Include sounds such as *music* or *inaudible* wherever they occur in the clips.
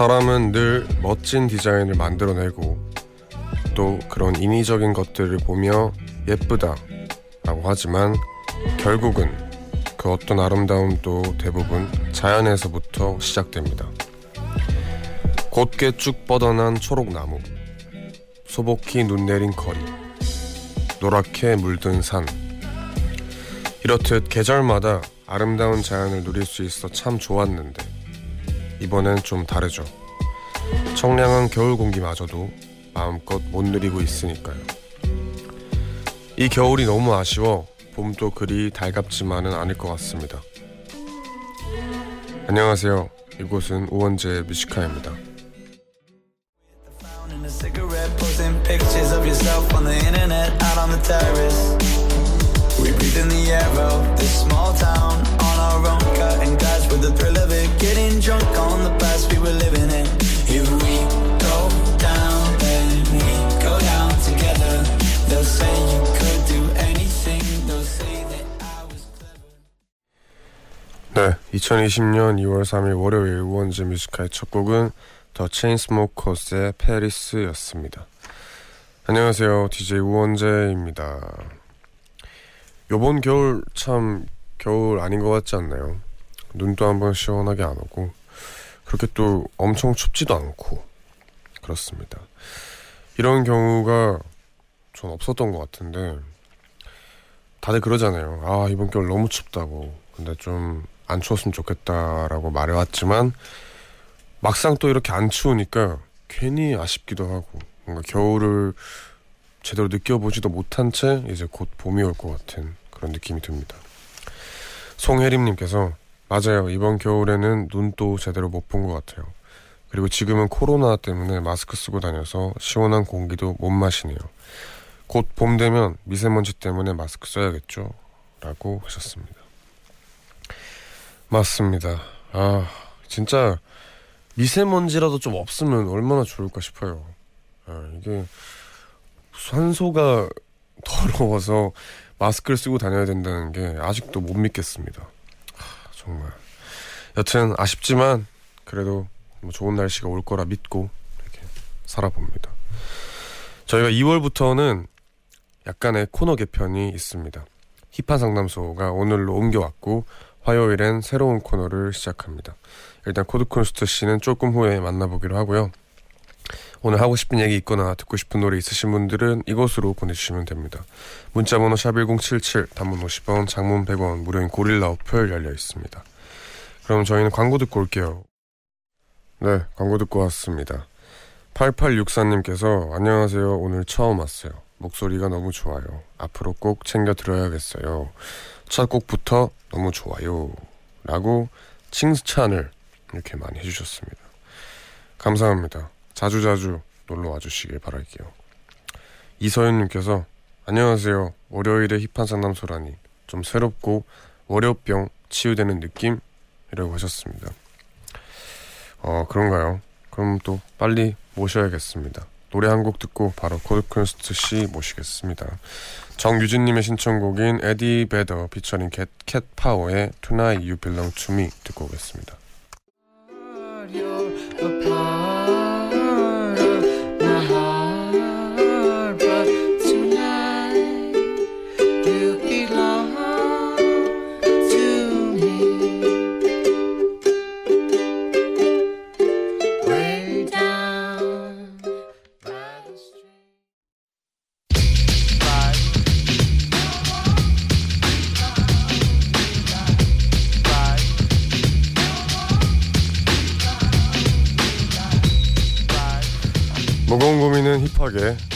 사람은 늘 멋진 디자인을 만들어내고 또 그런 인위적인 것들을 보며 예쁘다 라고 하지만 결국은 그 어떤 아름다움도 대부분 자연에서부터 시작됩니다. 곧게 쭉 뻗어난 초록나무, 소복히 눈 내린 거리, 노랗게 물든 산. 이렇듯 계절마다 아름다운 자연을 누릴 수 있어 참 좋았는데 이번엔 좀 다르죠. 청량한 겨울 공기마저도 마음껏 못 누리고 있으니까요. 이 겨울이 너무 아쉬워 봄도 그리 달갑지만은 않을 것 같습니다. 안녕하세요. 이곳은 우원재 뮤지카입니다. Own, cutting glass with the thrill of it, getting drunk on the past we were living in. If we go down, then we go down together. They'll say you could do anything. They'll say that I was clever. 네, 2020년 2월 3일 월요일 우원재 뮤지카의 첫 곡은 더 체인스모커스의 페리스였습니다. 안녕하세요, DJ 우원재입니다. 요번 겨울 참 겨울 아닌 것 같지 않나요? 눈도 한번 시원하게 안 오고 그렇게 또 엄청 춥지도 않고 그렇습니다. 이런 경우가 전 없었던 것 같은데 다들 그러잖아요. 아 이번 겨울 너무 춥다고. 근데 좀 안 추웠으면 좋겠다라고 말해왔지만 막상 또 이렇게 안 추우니까 괜히 아쉽기도 하고 뭔가 겨울을 제대로 느껴보지도 못한 채 이제 곧 봄이 올 것 같은 그런 느낌이 듭니다. 송혜림님께서 맞아요. 이번 겨울에는 눈도 제대로 못 본 것 같아요. 그리고 지금은 코로나 때문에 마스크 쓰고 다녀서 시원한 공기도 못 마시네요. 곧 봄 되면 미세먼지 때문에 마스크 써야겠죠? 라고 하셨습니다. 맞습니다. 아, 진짜 미세먼지라도 좀 없으면 얼마나 좋을까 싶어요. 아, 이게 산소가 *laughs* 더러워서 마스크를 쓰고 다녀야 된다는 게 아직도 못 믿겠습니다. 하, 정말. 여튼 아쉽지만 그래도 뭐 좋은 날씨가 올 거라 믿고 이렇게 살아봅니다. 저희가 2월부터는 약간의 코너 개편이 있습니다. 힙한 상담소가 오늘로 옮겨왔고 화요일엔 새로운 코너를 시작합니다. 일단 코드쿤스트 씨는 조금 후에 만나보기로 하고요. 오늘 하고 싶은 얘기 있거나 듣고 싶은 노래 있으신 분들은 이곳으로 보내주시면 됩니다. 문자번호 샵1077 단문 50원 장문 100원 무료인 고릴라 어플 열려 있습니다. 그럼 저희는 광고 듣고 올게요. 네 광고 듣고 왔습니다. 8864님께서 안녕하세요 오늘 처음 왔어요. 목소리가 너무 좋아요. 앞으로 꼭 챙겨 들어야겠어요. 첫 곡부터 너무 좋아요. 라고 칭찬을 이렇게 많이 해주셨습니다. 감사합니다. 자주자주 놀러 와주시길 바랄게요. 이서윤님께서 안녕하세요. 월요일에 힙한 상담소라니 좀 새롭고 월요병 치유되는 느낌? 이라고 하셨습니다. 어 그런가요? 그럼 또 빨리 모셔야겠습니다. 노래 한 곡 듣고 바로 코드쿤스트 씨 모시겠습니다. 정유진님의 신청곡인 에디 베더 피처링 캣, 캣 파워의 Tonight You Belong To Me 듣고 오겠습니다.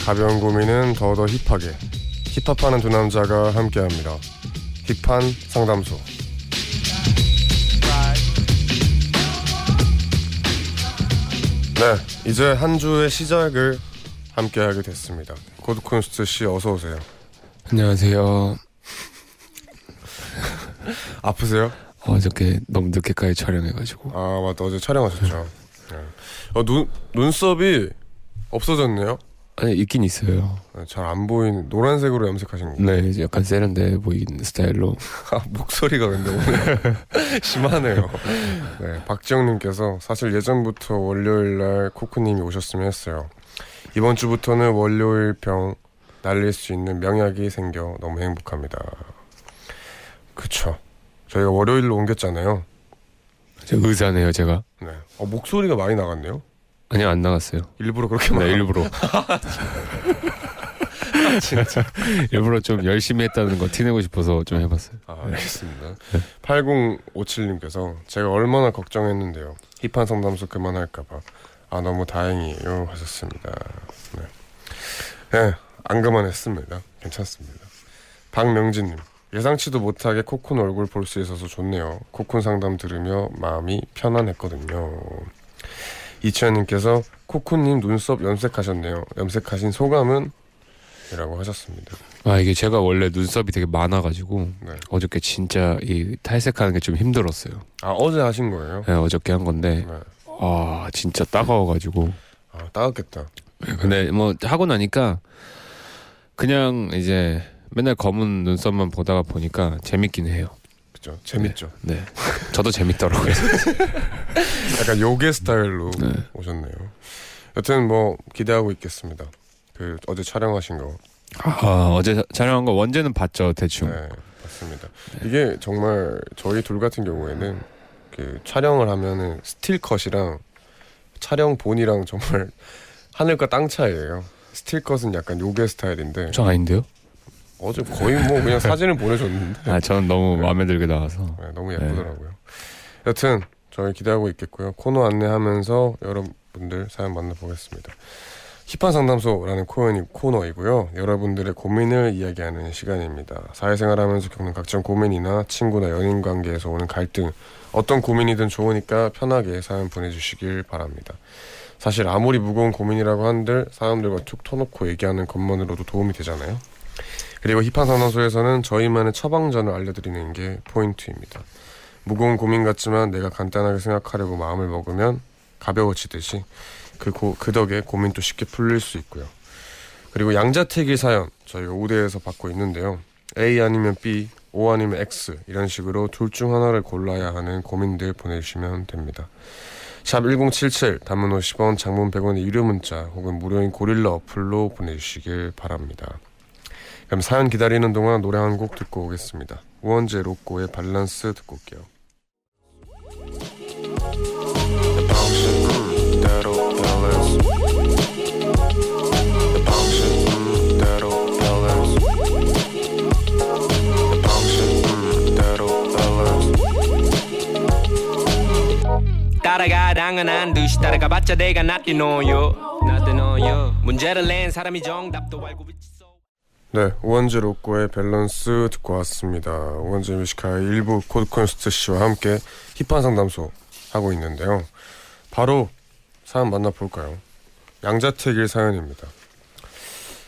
가벼운 고민은 더더 힙하게. 힙합하는 두 남자가 함께합니다. 힙한 상담소. 네, 이제 한 주의 시작을 함께하게 됐습니다. 코드콘스트 씨 어서 오세요. 안녕하세요. *laughs* 아프세요? 어저께 너무 늦게까지 촬영해가지고 아 맞다 어제 촬영하셨죠. 네. 어, 눈 눈썹이 없어졌네요. 아니 있긴 있어요. 잘 안 보이는 노란색으로 염색하신 거. 네, 약간 세련돼 보이는 스타일로. *laughs* 아, 목소리가 근데 오늘 *laughs* 심하네요. 네, 박지영님께서 사실 예전부터 월요일 날 코코님이 오셨으면 했어요. 이번 주부터는 월요일 병 날릴 수 있는 명약이 생겨 너무 행복합니다. 그쵸. 저희가 월요일로 옮겼잖아요. 저 의사네요, 제가. 네. 어, 목소리가 많이 나갔네요. 아니요, 안 나갔어요. 일부러 그렇게 말 네, 일부러. *laughs* 진짜. *laughs* 일부러 좀 열심히 했다는 거 티내고 싶어서 좀 해봤어요. 아, 알겠습니다. 8057님께서 제가 얼마나 걱정했는데요. 힙한 상담소 그만할까봐. 아, 너무 다행이에요. 하셨습니다. 네. 네, 안 그만했습니다. 괜찮습니다. 박명진님. 예상치도 못하게 코쿤 얼굴 볼 수 있어서 좋네요. 코쿤 상담 들으며 마음이 편안했거든요. 이치현님께서 코쿤님 눈썹 염색하셨네요. 염색하신 소감은? 이라고 하셨습니다. 아, 이게 제가 원래 눈썹이 되게 많아가지고 네. 어저께 진짜 이 탈색하는 게 좀 힘들었어요. 아, 어제 하신 거예요? 네, 어저께 한 건데, 네. 아, 진짜 따가워가지고. 아, 따갑겠다. 근데 뭐 하고 나니까 그냥 이제 맨날 검은 눈썹만 보다가 보니까 재밌긴 해요. 그죠? 재밌죠? 네. 저도 재밌더라고요. *laughs* 약간 요괴 스타일로 네. 오셨네요. 여튼 뭐 기대하고 있겠습니다. 그 어제 촬영하신 거. 아, 어제 자- 촬영한 거 원재는 봤죠, 대충. 네, 맞습니다. 이게 정말 저희 둘 같은 경우에는 그 촬영을 하면은 스틸 컷이랑 촬영 본이랑 정말 *laughs* 하늘과 땅 차이예요. 스틸 컷은 약간 요괴 스타일인데 저 아닌데요? 어제 거의 뭐 그냥 사진을 보내줬는데 아, 저는 너무 마음에 들게 나와서. 네, 너무 예쁘더라고요. 여튼 저희 기대하고 있겠고요. 코너 안내하면서 여러분들 사연 만나보겠습니다. 힙한 상담소라는 코너이, 코너 이고요. 여러분들의 고민을 이야기하는 시간입니다. 사회생활 하면서 겪는 각종 고민이나 친구나 연인 관계에서 오는 갈등, 어떤 고민이든 좋으니까 편하게 사연 보내주시길 바랍니다. 사실 아무리 무거운 고민이라고 한들 사람들과 툭 터놓고 얘기하는 것만으로도 도움이 되잖아요. 그리고 힙한 상담소에서는 저희만의 처방전을 알려드리는 게 포인트입니다. 무거운 고민 같지만 내가 간단하게 생각하려고 마음을 먹으면 가벼워지듯이 그, 고, 그 덕에 고민도 쉽게 풀릴 수 있고요. 그리고 양자택일 사연 저희가 우대에서 받고 있는데요. A 아니면 B, O 아니면 X 이런 식으로 둘 중 하나를 골라야 하는 고민들 보내주시면 됩니다. 샵 1077 단문 50원 장문 100원의 유료 문자 혹은 무료인 고릴라 어플로 보내주시길 바랍니다. 그럼 사연 기다리는 동안 노래 한 곡 듣고 오겠습니다. 우원재 로꼬의 밸런스 듣고 올게요. 따라가 당연한 듯이 따라가봤자 내가 낫게 너요 문제를 낸 사람이 정답도 알고 있어 네, 우원재 로꼬의 밸런스 듣고 왔습니다. 우원재 뮤직하이 일부 코드쿤스트 씨와 함께 힙한 상담소 하고 있는데요. 바로 사연 만나볼까요? 양자택일 사연입니다.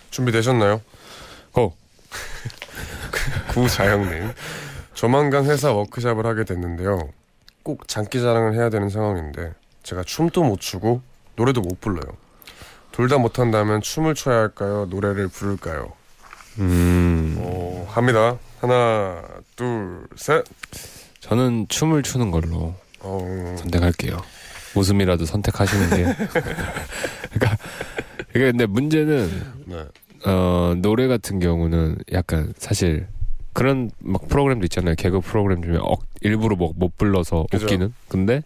준비되셨나요? 고! *laughs* 구자영님. 조만간 회사 워크샵을 하게 됐는데요. 꼭 장기 자랑을 해야 되는 상황인데 제가 춤도 못 추고 노래도 못 불러요. 둘 다 못한다면 춤을 춰야 할까요? 노래를 부를까요? 음, 오, 합니다. 하나, 둘, 셋. 저는 춤을 추는 걸로 어, 선택할게요. 웃음이라도 선택하시는 게. *laughs* 그러니까, 이게 근데 문제는, 네. 어, 노래 같은 경우는 약간 사실 그런 막 프로그램도 있잖아요. 개그 프로그램 중에 억, 일부러 뭐, 못 불러서 그죠. 웃기는. 근데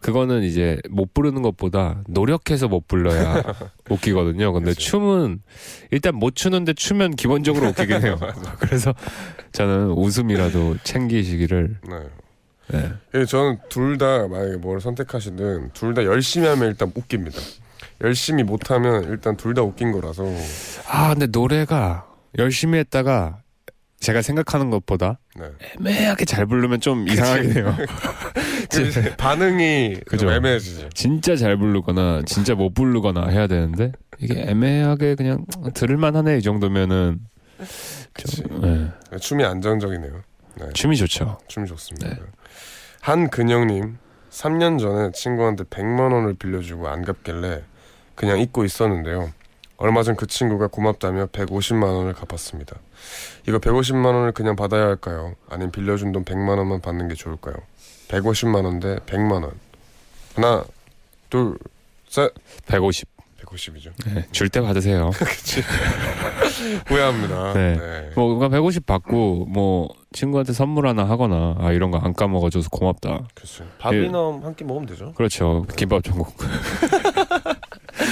그거는 이제 못 부르는 것보다 노력해서 못 불러야 *laughs* 웃기거든요. 근데 그치. 춤은 일단 못 추는데 추면 기본적으로 웃기긴 해요. *laughs* 그래서 저는 웃음이라도 챙기시기를. 네. 네. 예, 저는 둘 다 만약에 뭘 선택하시든 둘 다 열심히 하면 일단 웃깁니다. 열심히 못하면 일단 둘 다 웃긴 거라서 아 근데 노래가 열심히 했다가 제가 생각하는 것보다 네. 애매하게 잘 부르면 좀 이상하긴 해요. 그 반응이 그죠. 좀 애매해지죠. 진짜 잘 부르거나 진짜 못 부르거나 해야 되는데 이게 애매하게 그냥 들을만하네 이 정도면은 그치. 좀, 네. 네, 춤이 안정적이네요. 네, 춤이 좋죠. 춤이 좋습니다. 네. 한근영님, 3년 전에 친구한테 100만 원을 빌려주고 안 갚길래 그냥 잊고 있었는데요. 얼마 전 그 친구가 고맙다며 150만 원을 갚았습니다. 이거 150만 원을 그냥 받아야 할까요? 아니면 빌려준 돈 100만 원만 받는 게 좋을까요? 150만 원대 100만 원. 하나, 둘, 셋. 150. 150이죠. 네, 줄 때 받으세요. *laughs* 후회합니다. 네. 네. 뭐 그냥 150 받고 뭐 친구한테 선물 하나 하거나 아 이런 거 안 까먹어줘서 고맙다. 그렇죠. 밥이나 한끼 먹으면 되죠. 그렇죠. 김밥 전국. *laughs*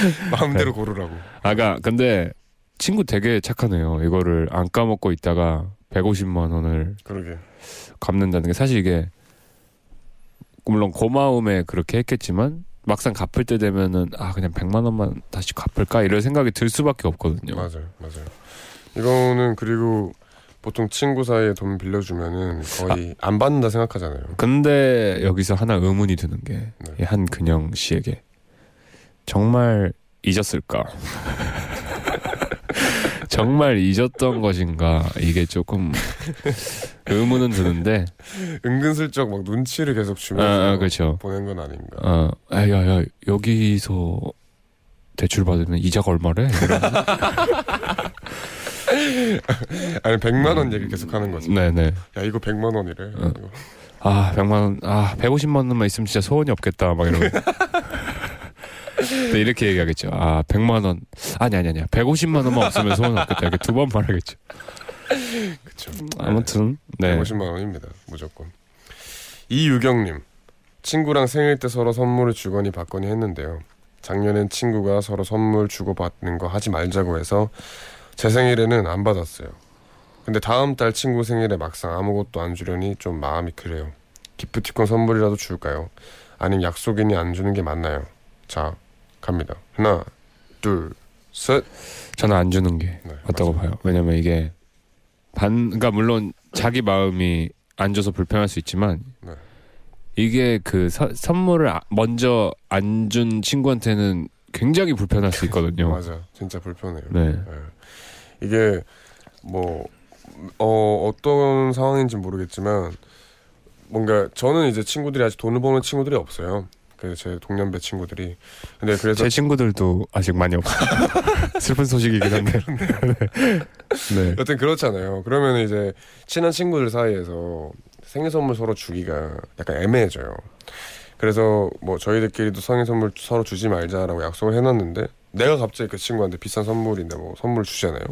*laughs* 마음대로 네. 고르라고. 아가 근데 친구 되게 착하네요. 이거를 안 까먹고 있다가 150만 원을 그러게. 갚는다는 게 사실 이게 물론 고마움에 그렇게 했겠지만 막상 갚을 때 되면은 아 그냥 100만 원만 다시 갚을까 이런 생각이 들 수밖에 없거든요. 맞아요, 맞아요. 이거는 그리고 보통 친구 사이에 돈 빌려주면은 거의 안 받는다 생각하잖아요. 근데 여기서 하나 의문이 드는 게 네. 이 한근영 씨에게 정말 잊었을까? *laughs* 정말 잊었던 것인가? 이게 조금 의문은 드는데, 은근슬쩍 막 눈치를 계속 아, 주면서 아, 그렇죠. 보낸 건 아닌가. 어, 아, 야, 야, 여기서 대출 받으면 이자가 얼마래? *laughs* 아니 100만 원 얘기 계속 하는 거지. 네네. 야 이거 100만 원이래. 어. 아, 100만 원, 아, 150만 원만 있으면 진짜 소원이 없겠다, 막 이러고. 근데 이렇게 얘기하겠죠. 아, 100만 원. 아니, 아니, 아니야. 150만 원만 없으면 소원이 없겠다. 이렇게 두 번 말하겠죠. 그쵸. 아무튼, 네. 150만 원입니다. 무조건. 이유경 님. 친구랑 생일 때 서로 선물을 주거니 받거니 했는데요. 작년엔 친구가 서로 선물 주고 받는 거 하지 말자고 해서 제 생일에는 안 받았어요. 근데 다음 달 친구 생일에 막상 아무것도 안 주려니 좀 마음이 그래요. 기프티콘 선물이라도 줄까요? 아니면 약속이니 안 주는 게 맞나요? 자, 갑니다. 하나, 둘, 셋. 저는 안 주는 게 네, 맞다고 맞아요. 봐요. 왜냐면 이게 반, 그러니까 물론 자기 마음이 안 줘서 불편할 수 있지만 네. 이게 그 서- 선물을 아- 먼저 안 준 친구한테는 굉장히 불편할 수 있거든요. *laughs* 맞아. 진짜 불편해요. 네. 예. 이게 뭐 어, 어떤 상황인지 모르겠지만 뭔가 저는 이제 친구들이 아직 돈을 버는 친구들이 없어요. 그제 동년배 친구들이. 근데 그래서 제 친구들도 아직 많이 없어요. *laughs* 슬픈 소식이긴 한데. 네. 여튼 그렇잖아요. 그러면 이제 친한 친구들 사이에서 생일 선물 서로 주기가 약간 애매해져요. 그래서 뭐 저희들끼리도 생일 선물 서로 주지 말자라고 약속을 해놨는데 내가 갑자기 그 친구한테 비싼 선물인데 뭐 선물 주잖아요.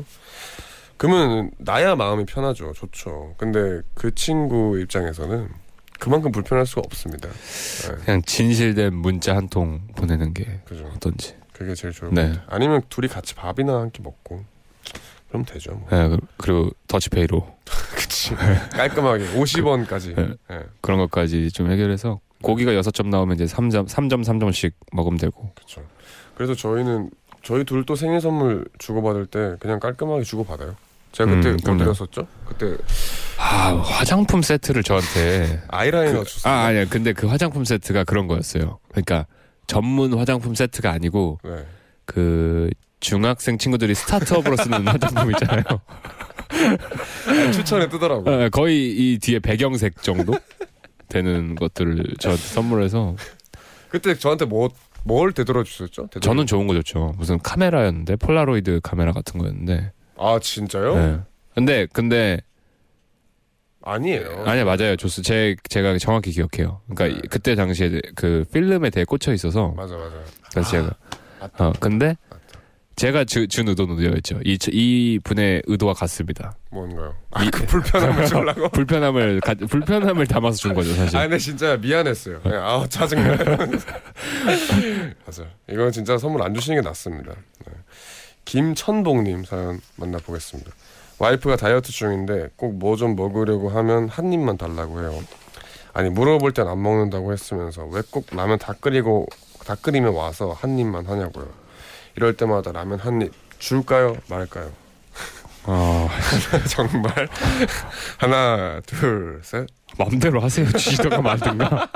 그러면 나야 마음이 편하죠. 좋죠. 근데 그 친구 입장에서는 그만큼 불편할 수가 없습니다. 네, 그냥 진실된 문자 한 통 보내는 게 그죠. 어떤지. 그게 제일 좋을 네. 것 같아요. 아니면 둘이 같이 밥이나 한 끼 먹고 그럼 되죠. 뭐. 네, 그- 그리고 더치페이로 *laughs* 그치. 깔끔하게 50원까지. 네. 네. 그런 것까지 좀 해결해서 고기가 6점 나오면 이제 3점, 3점, 3점씩 먹으면 되고. 그렇죠. 그래서 저희는 저희 둘도 생일 선물 주고받을 때 그냥 깔끔하게 주고받아요. 제가 그때 음, 뭐. 드렸었죠? 그때 아, 화장품 세트를 저한테. *laughs* 아이라이너 그- 줬어요. 아, 아니야. 근데 그 화장품 세트가 그런 거였어요. 그러니까 전문 화장품 세트가 아니고 네. 그 중학생 친구들이 스타트업으로 쓰는 *laughs* 화장품 있잖아요. 아니, 추천에 뜨더라고. 요 아, 거의 이 뒤에 배경색 정도 되는 것들을 저한테 선물해서 그때 저한테 뭐 뭘 되돌아 주셨죠? 저는 좋은 거 좋죠. 무슨 카메라였는데 폴라로이드 카메라 같은 거였는데. 아 진짜요? 네. 근데 근데 아니에요. 아니야 맞아요. 줬어. 제 제가 정확히 기억해요. 그러니까 네. 그때 당시에 그 필름에 대해 꽂혀 있어서 맞아 맞아. 그래서 제가 맞다. 어 근데 맞다. 제가 주, 준 의도는 이였죠. 이, 이 분의 의도와 같습니다. 뭔가요? 아, 그 불편함을 *laughs* 주려고? 불편함을 가, 불편함을 담아서 준 거죠 사실. 아 근데 진짜 미안했어요. 네, 아 짜증나. *laughs* 맞아. 이건 진짜 선물 안 주시는 게 낫습니다. 네. 김천봉님 사연 만나보겠습니다. 와이프가 다이어트 중인데 꼭 뭐 좀 먹으려고 하면 한 입만 달라고 해요. 아니 물어볼 땐 안 먹는다고 했으면서 왜 꼭 라면 다 끓이고 다 끓이면 와서 한 입만 하냐고요. 이럴 때마다 라면 한 입 줄까요 말까요? 어, *laughs* 정말 *laughs* 하나 둘 셋. 마음대로 하세요. 주시던가 말든가.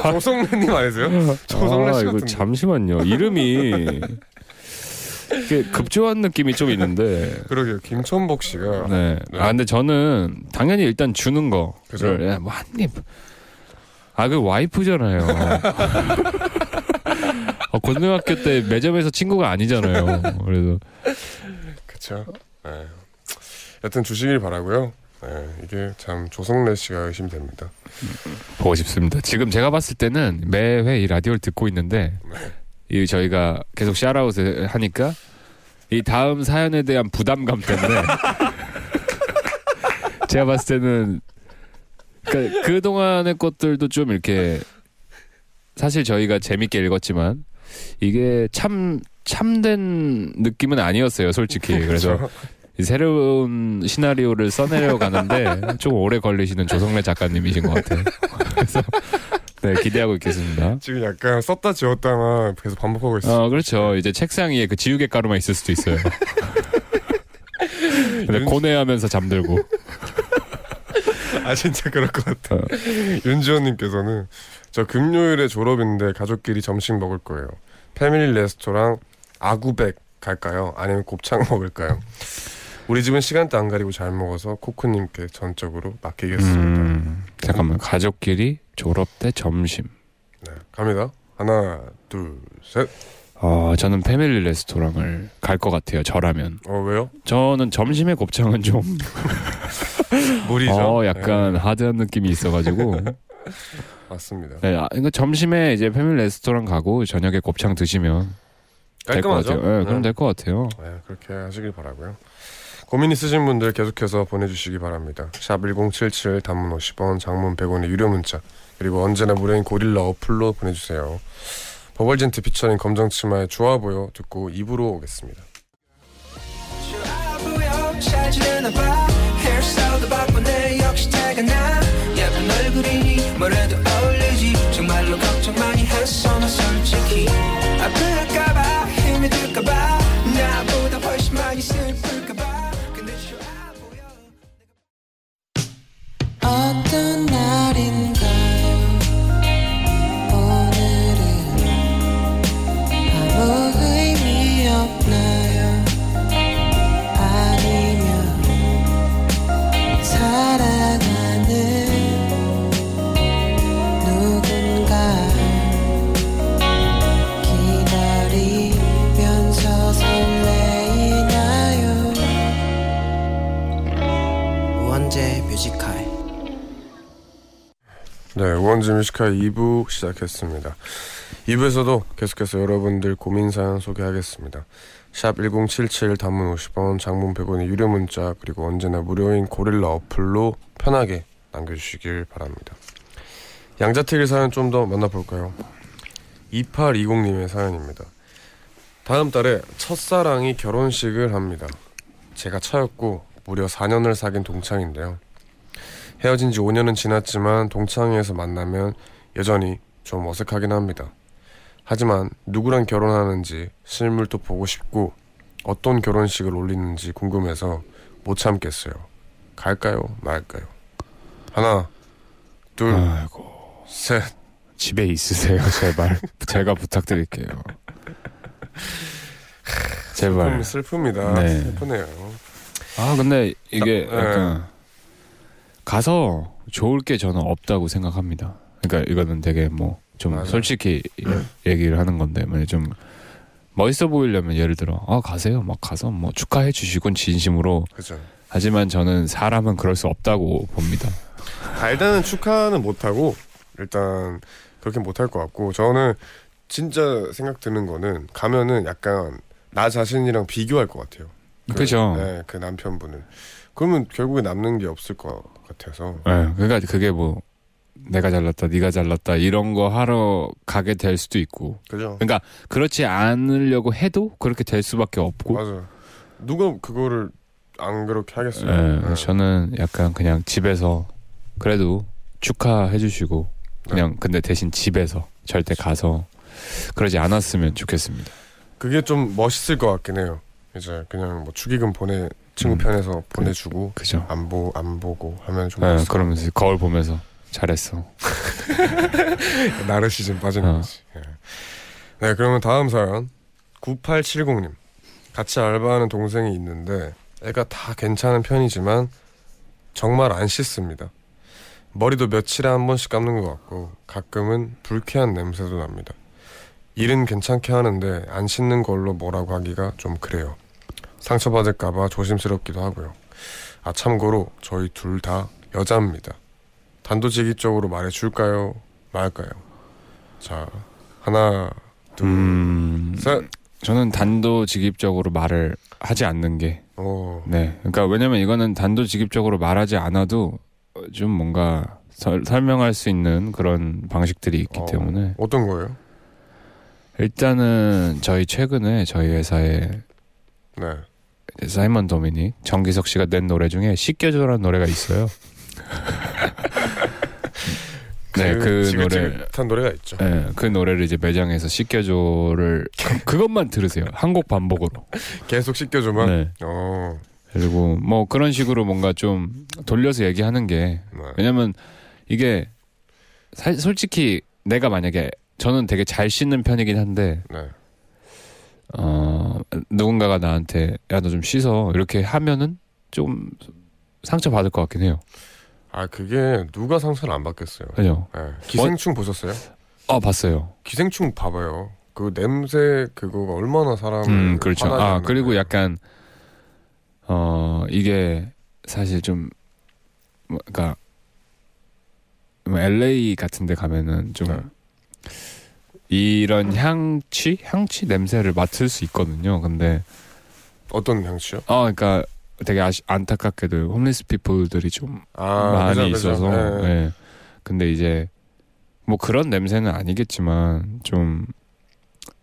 *laughs* 조성래님 아니세요? 조성래 아, 씨 이거 같은데. 잠시만요. 이름이 이게 급조한 느낌이 좀 있는데. 그러게요. 김천복 씨가 네. 네. 아 근데 저는 당연히 일단 주는 그죠? 거를 예, 뭐한 입. 아그 와이프잖아요. *laughs* 어, 고등학교 때 매점에서 친구가 아니잖아요. 그래서 그쵸. 네. 여튼 주시길 바라고요. 네, 이게 참 조성래 씨가 의심이 됩니다. 보고 싶습니다. 지금 제가 봤을 때는 매회 이 라디오를 듣고 있는데 이 저희가 계속 샤라웃을 하니까 이 다음 사연에 대한 부담감 때문에 *laughs* 제가 봤을 때는 그러니까 그 동안의 것들도 좀 이렇게 사실 저희가 재밌게 읽었지만 이게 참 참된 느낌은 아니었어요, 솔직히. *laughs* 그래서 이 새로운 시나리오를 써내려 가는데 좀 오래 걸리시는 조성래 작가님이신 것 같아요. *laughs* 그래서 네 기대하고 있겠습니다. *laughs* 지금 약간 썼다 지웠다만 계속 반복하고 있어요. 어 그렇죠. 이제 책상 위에 그 지우개 가루만 있을 수도 있어요. *laughs* 근데 고뇌하면서 잠들고. *laughs* 아 진짜 그럴 것 같아. 어. 윤지원님께서는 저 금요일에 졸업인데 가족끼리 점심 먹을 거예요. 패밀리 레스토랑 아구백 갈까요? 아니면 곱창 먹을까요? 우리 집은 시간대 안 가리고 잘 먹어서 코코님께 전적으로 맡기겠습니다. 음, 잠깐만 가족끼리 졸업 때 점심. 네, 갑니다. 하나, 둘, 셋. 어 저는 패밀리 레스토랑을 갈 것 같아요. 저라면. 어 왜요? 저는 점심에 곱창은 좀 *laughs* 무리죠. 어, 약간 네, 하드한 느낌이 있어가지고. *laughs* 맞습니다. 네, 아, 이거 점심에 이제 패밀리 레스토랑 가고 저녁에 곱창 드시면 깔끔하죠. 같아요. 네, 그럼 네. 될것 같아요. 네, 그렇게 하시길 바라고요. 고민 있으신 분들 계속해서 보내주시기 바랍니다. 샵 1077 단문 50원, 장문 100원의 유료 문자 그리고 언제나 무료인 고릴라 어플로 보내주세요. 버벌진트 피처링 검정치마의 좋아 보여 듣고 입으로 오겠습니다. 어떤 날인 네, 우원재 뮤지컬 2부 시작했습니다. 2부에서도 계속해서 여러분들 고민 사연 소개하겠습니다. 샵 1077 단문 50원, 장문 100원의 유료 문자 그리고 언제나 무료인 고릴라 어플로 편하게 남겨주시길 바랍니다. 양자택일 사연 좀 더 만나볼까요? 2820님의 사연입니다. 다음 달에 첫사랑이 결혼식을 합니다. 제가 차였고 무려 4년을 사귄 동창인데요. 헤어진 지 5년은 지났지만 동창회에서 만나면 여전히 좀 어색하긴 합니다. 하지만 누구랑 결혼하는지 실물도 보고 싶고 어떤 결혼식을 올리는지 궁금해서 못 참겠어요. 갈까요? 말까요? 하나, 둘, 아이고 셋. 집에 있으세요 *laughs* 제발 제가 부탁드릴게요. 제발. 슬픔, 슬픕니다. 네. 슬프네요. 아 근데 이게 네. 약간 가서 좋을 게 저는 없다고 생각합니다. 그러니까 이거는 되게 뭐 좀. 솔직히 얘기를 하는 건데 만약 좀 멋있어 보이려면 예를 들어 아 가세요 막 가서 뭐 축하해 주시곤 진심으로 그죠. 하지만 저는 사람은 그럴 수 없다고 봅니다. 아, 일단은 축하는 못하고 일단 그렇게 못할 것 같고 저는 진짜 생각 드는 거는 가면은 약간 나 자신이랑 비교할 것 같아요. 그, 그죠? 네, 그 남편분을. 그러면 결국에 남는 게 없을 것 같아서. 네, 그러니까 그게 뭐 내가 잘났다, 네가 잘났다 이런 거 하러 가게 될 수도 있고, 그죠? 그러니까 그렇지 않으려고 해도 그렇게 될 수밖에 없고. 맞아. 누가 그거를 안 그렇게 하겠어요. 네, 네. 저는 약간 그냥 집에서 그래도 축하해 주시고 그냥 근데 대신 집에서 절대 가서 그러지 않았으면 좋겠습니다. 그게 좀 멋있을 것 같긴 해요. 이제 그냥 뭐 축의금 보내 친구 음. 편에서 보내주고 그죠? 안, 보, 안 보고 하면 좀 네, 그러면서 거울 보면서 잘했어. *laughs* 나르시즘 빠지는 어. 거지. 예. 네, 그러면 다음 사연 9870님. 같이 알바하는 동생이 있는데 애가 다 괜찮은 편이지만 정말 안 씻습니다. 머리도 며칠에 한 번씩 감는 것 같고 가끔은 불쾌한 냄새도 납니다. 일은 괜찮게 하는데 안 씻는 걸로 뭐라고 하기가 좀 그래요. 상처받을까봐 조심스럽기도 하고요. 아 참고로 저희 둘 다 여자입니다. 단도직입적으로 말해줄까요? 말까요? 자 하나 둘 음, 셋. 저는 단도직입적으로 말을 하지 않는 게 오, 네. 그러니까 왜냐면 이거는 단도직입적으로 말하지 않아도 좀 뭔가 설, 설명할 수 있는 그런 방식들이 있기 어, 때문에 어떤 거예요? 일단은 저희 최근에 저희 회사에 네. 사이먼 도미닉 정기석 씨가 낸 노래 중에 씻겨줘라는 노래가 있어요. *laughs* 네, 그 노래 지긋지긋한 노래가 있죠. 네, 그 노래를 이제 매장에서 씻겨줘를 그- 그것만 들으세요. 한 곡 반복으로. 계속 씻겨주면. 네. 어, 그리고 뭐 그런 식으로 뭔가 좀 돌려서 얘기하는 게 네. 왜냐면 이게 사- 솔직히 내가 만약에 저는 되게 잘 씻는 편이긴 한데 네. 어 누군가가 나한테 야 너 좀 씻어 이렇게 하면은 좀 상처 받을 것 같긴 해요. 아 그게 누가 상처를 안 받겠어요. 그죠? 네. 기생충 보셨어요? 아 봤어요. 기생충 봐봐요. 그 냄새 그거가 얼마나 사람을 음 그렇죠. 아 그리고. 약간 어 이게 사실 좀 뭐, 그러니까 뭐 LA 같은데 가면은 좀 네. 이런 향취 향취 냄새를 맡을 수 있거든요. 근데 어떤 향수요? 어 그러니까 되게 아시, 안타깝게도 홈리스 피플들이 좀 아 많이 그죠, 그죠. 있어서 네. 예. 근데 이제 뭐 그런 냄새는 아니겠지만 좀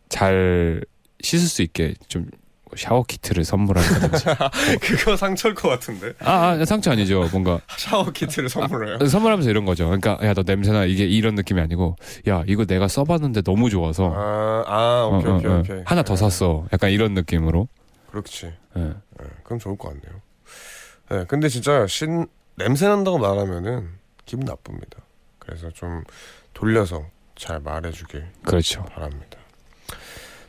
잘 씻을 수 있게 좀 샤워 키트를 선물한다든지 *laughs* 그거 상처일 것 같은데 아, 아 상처 아니죠 뭔가 *laughs* 샤워 키트를 선물해요. 선물하면서 이런 거죠 그러니까 야 너 냄새나 이게 이런 느낌이 아니고 야 이거 내가 써봤는데 너무 좋아서 아, 아 오케이 어, 어, 오케이 어. 오케이. 하나 더 네. 샀어 약간 이런 느낌으로 그렇지. 예. 네, 그럼 좋을 것 같네요. 네, 근데 진짜 신 냄새 난다고 말하면은 기분 나쁩니다. 그래서 좀 돌려서 잘 말해주길 그렇죠 바랍니다.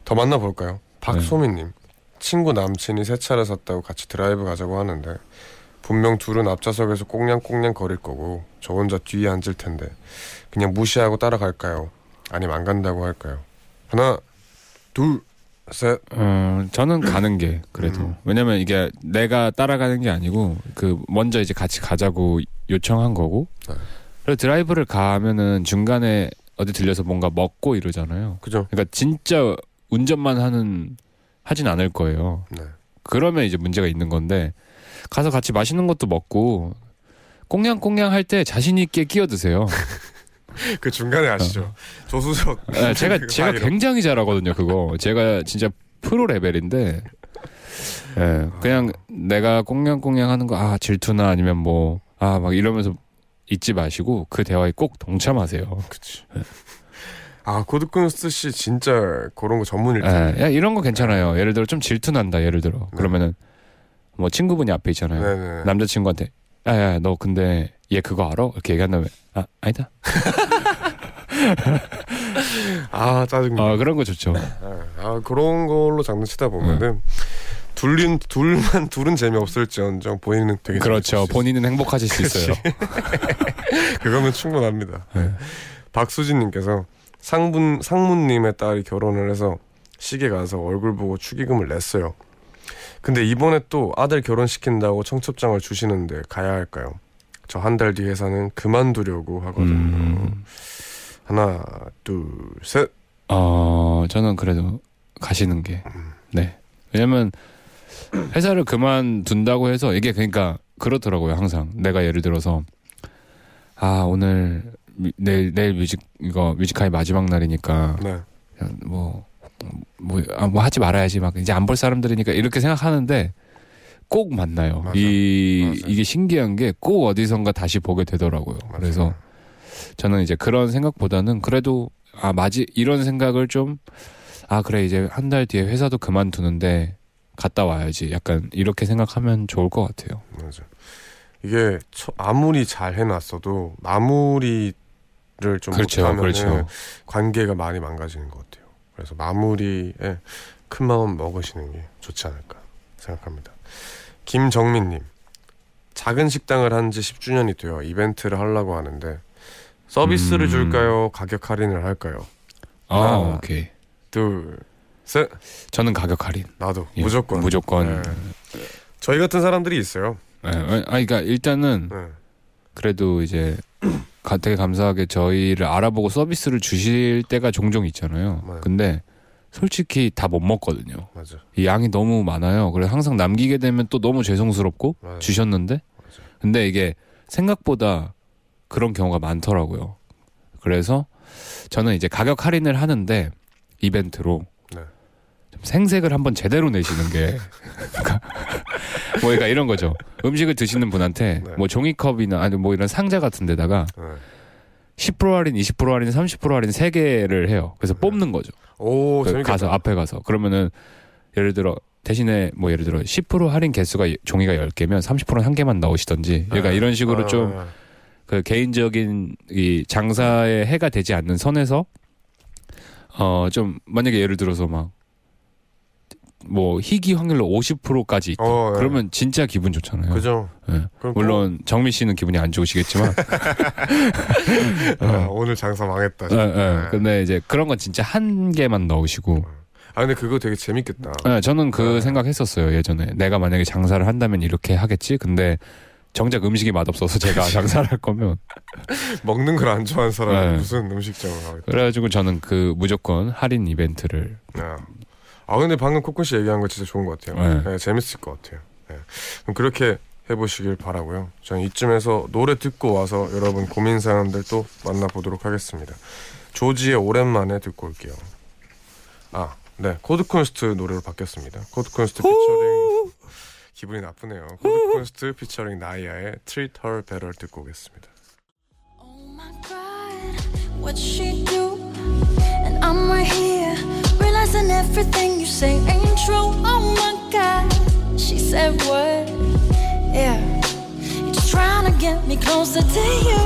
더 만나볼까요? 박소민님 친구 남친이 새 차를 샀다고 같이 드라이브 가자고 하는데 분명 둘은 앞좌석에서 꽁냥꽁냥 거릴 거고 저 혼자 뒤에 앉을 텐데 그냥 무시하고 따라갈까요? 아니면 안 간다고 할까요? 하나 둘 셋 어, 저는 가는 게 그래도 음. 왜냐면 이게 내가 따라가는 게 아니고 그 먼저 이제 같이 가자고 요청한 거고 네. 그리고 드라이브를 가면은 중간에 어디 들려서 뭔가 먹고 이러잖아요. 그죠? 그러니까 진짜 운전만 하는 하진 않을 거예요. 네. 그러면 이제 문제가 있는 건데 가서 같이 맛있는 것도 먹고 꽁냥꽁냥 할 때 자신 있게 끼어 드세요. *laughs* 그 중간에 아시죠? 조수석 네, 제가 그 *laughs* 제가. 굉장히 잘하거든요. 그거 제가 진짜 프로 레벨인데 예, 그냥 내가 꽁냥꽁냥 하는 거 아 질투나 아니면 뭐 아 막 이러면서 잊지 마시고 그 대화에 꼭 동참하세요. 그치. 아 고드쿤스트 씨 진짜 그런 거 전문일 예, 텐데. 야, 이런 거 괜찮아요. 예를 들어 좀 질투 난다. 예를 들어 그러면은 뭐 친구분이 앞에 있잖아요. 네네. 남자 친구한테 야야 너 근데 얘 그거 알아? 이렇게 얘기한 다음에 아 아니다. *laughs* 아 짜증나. 어 그런 거 좋죠. 아 그런 걸로 장난치다 보면은 둘린 둘만 둘은 재미없을지언정 본인은 되게 그렇죠. 본인은 행복하실 수 있어요. 있어요. *laughs* 그거면 충분합니다. 네. 박수진님께서 상분 상무님의 딸이 결혼을 해서 시계 가서 얼굴 보고 축의금을 냈어요. 근데 이번에 또 아들 결혼시킨다고 청첩장을 주시는데 가야 할까요? 저 한 달 뒤 회사는 그만두려고 하거든요. 음. 하나, 둘, 셋. 어, 저는 그래도 가시는 게, 네. 왜냐면, 회사를 그만둔다고 해서, 이게 그러니까, 그렇더라고요, 항상. 내가 예를 들어서, 아, 오늘, 미- 내일, 내일 뮤직, 이거, 뮤직하이 마지막 날이니까, 네. 야, 뭐, 뭐, 아, 뭐 하지 말아야지. 막, 이제 안 볼 사람들이니까, 이렇게 생각하는데, 꼭 만나요. 맞아. 이, 맞아. 이게 신기한 게, 꼭 어디선가 다시 보게 되더라고요. 맞아요. 그래서, 저는 이제 그런 생각보다는 그래도 아 마지 이런 생각을 좀 아 그래 이제 한 달 뒤에 회사도 그만두는데 갔다 와야지 약간 이렇게 생각하면 좋을 것 같아요. 맞아. 이게 처- 아무리 잘 해놨어도 마무리 를좀 그렇죠, 못하면 그렇죠. 관계가 많이 망가지는 것 같아요. 그래서 마무리에 큰 마음 먹으시는 게 좋지 않을까 생각합니다. 김정민님, 작은 식당을 한 지 10주년이 되어 이벤트를 하려고 하는데 서비스를 음. 줄까요? 가격 할인을 할까요? 아 아. 오케이. 둘, 셋. 저는 가격 할인. 나도 예, 무조건. 무조건. 네. 저희 같은 사람들이 있어요. 예, 아, 그러니까 일단은 네. 그래도 이제 가- 되게 감사하게 저희를 알아보고 서비스를 주실 때가 종종 있잖아요. 맞아요. 근데 솔직히 다 못 먹거든요. 맞아. 이 양이 너무 많아요. 그래서 항상 남기게 되면 또 너무 죄송스럽고 맞아요. 주셨는데 근데 이게 생각보다 그런 경우가 많더라고요. 그래서 저는 이제 가격 할인을 하는데 이벤트로 네. 좀 생색을 한번 제대로 내시는 게 그러니까 뭐 그러니까 이런 거죠. 음식을 드시는 분한테 네. 뭐 종이컵이나 아니 뭐 이런 상자 같은 데다가 네. 10% 할인, 20% 할인, 30% 할인 세 개를 해요. 그래서 뽑는 거죠. 오, 그. 가서 앞에 가서 그러면은 예를 들어 대신에 뭐 예를 들어 10% 할인 개수가 종이가 10개면 30%는 한 개만 넣으시던지 그러니까 네. 이런 식으로 아, 좀그 개인적인 이 장사에 해가 되지 않는 선에서 어 좀 만약에 예를 들어서 막 뭐 희귀 확률로 50%까지 있다. 어, 예. 그러면 진짜 기분 좋잖아요. 그죠. 예. 물론 정미 씨는 기분이 안 좋으시겠지만 또, *laughs* 아, 오늘 장사 망했다. 예, 예. 네. 근데 이제 그런 건 진짜 한 개만 넣으시고 아 근데 그거 되게 재밌겠다. 예, 저는 그 네. 생각했었어요 예전에 내가 만약에 장사를 한다면 이렇게 하겠지 근데 정작 음식이 맛없어서 제가 *laughs* 장사를 할 거면 먹는 걸 안 좋아하는 사람이 네. 무슨 음식점을 하겠다. 그래가지고 저는 그 무조건 할인 이벤트를 아. 아 근데 방금 코쿤 씨 얘기한 거 진짜 좋은 것 같아요. 네. 네, 재밌을 것 같아요. 네. 그럼 그렇게 해보시길 바라고요. 저는 이쯤에서 노래 듣고 와서 여러분 고민 사연들 또 만나보도록 하겠습니다. 조지의 오랜만에 듣고 올게요. 아, 네, 코드콘스트 노래로 바뀌었습니다. 코드콘스트 피처링 기분이 나쁘네요. 코드콘스트 피처링 나이아의 Treat Her Better 듣고 오겠습니다. Oh realizing everything you say ain't true. Oh my god, she said what? Yeah, you're just trying to get me closer to you.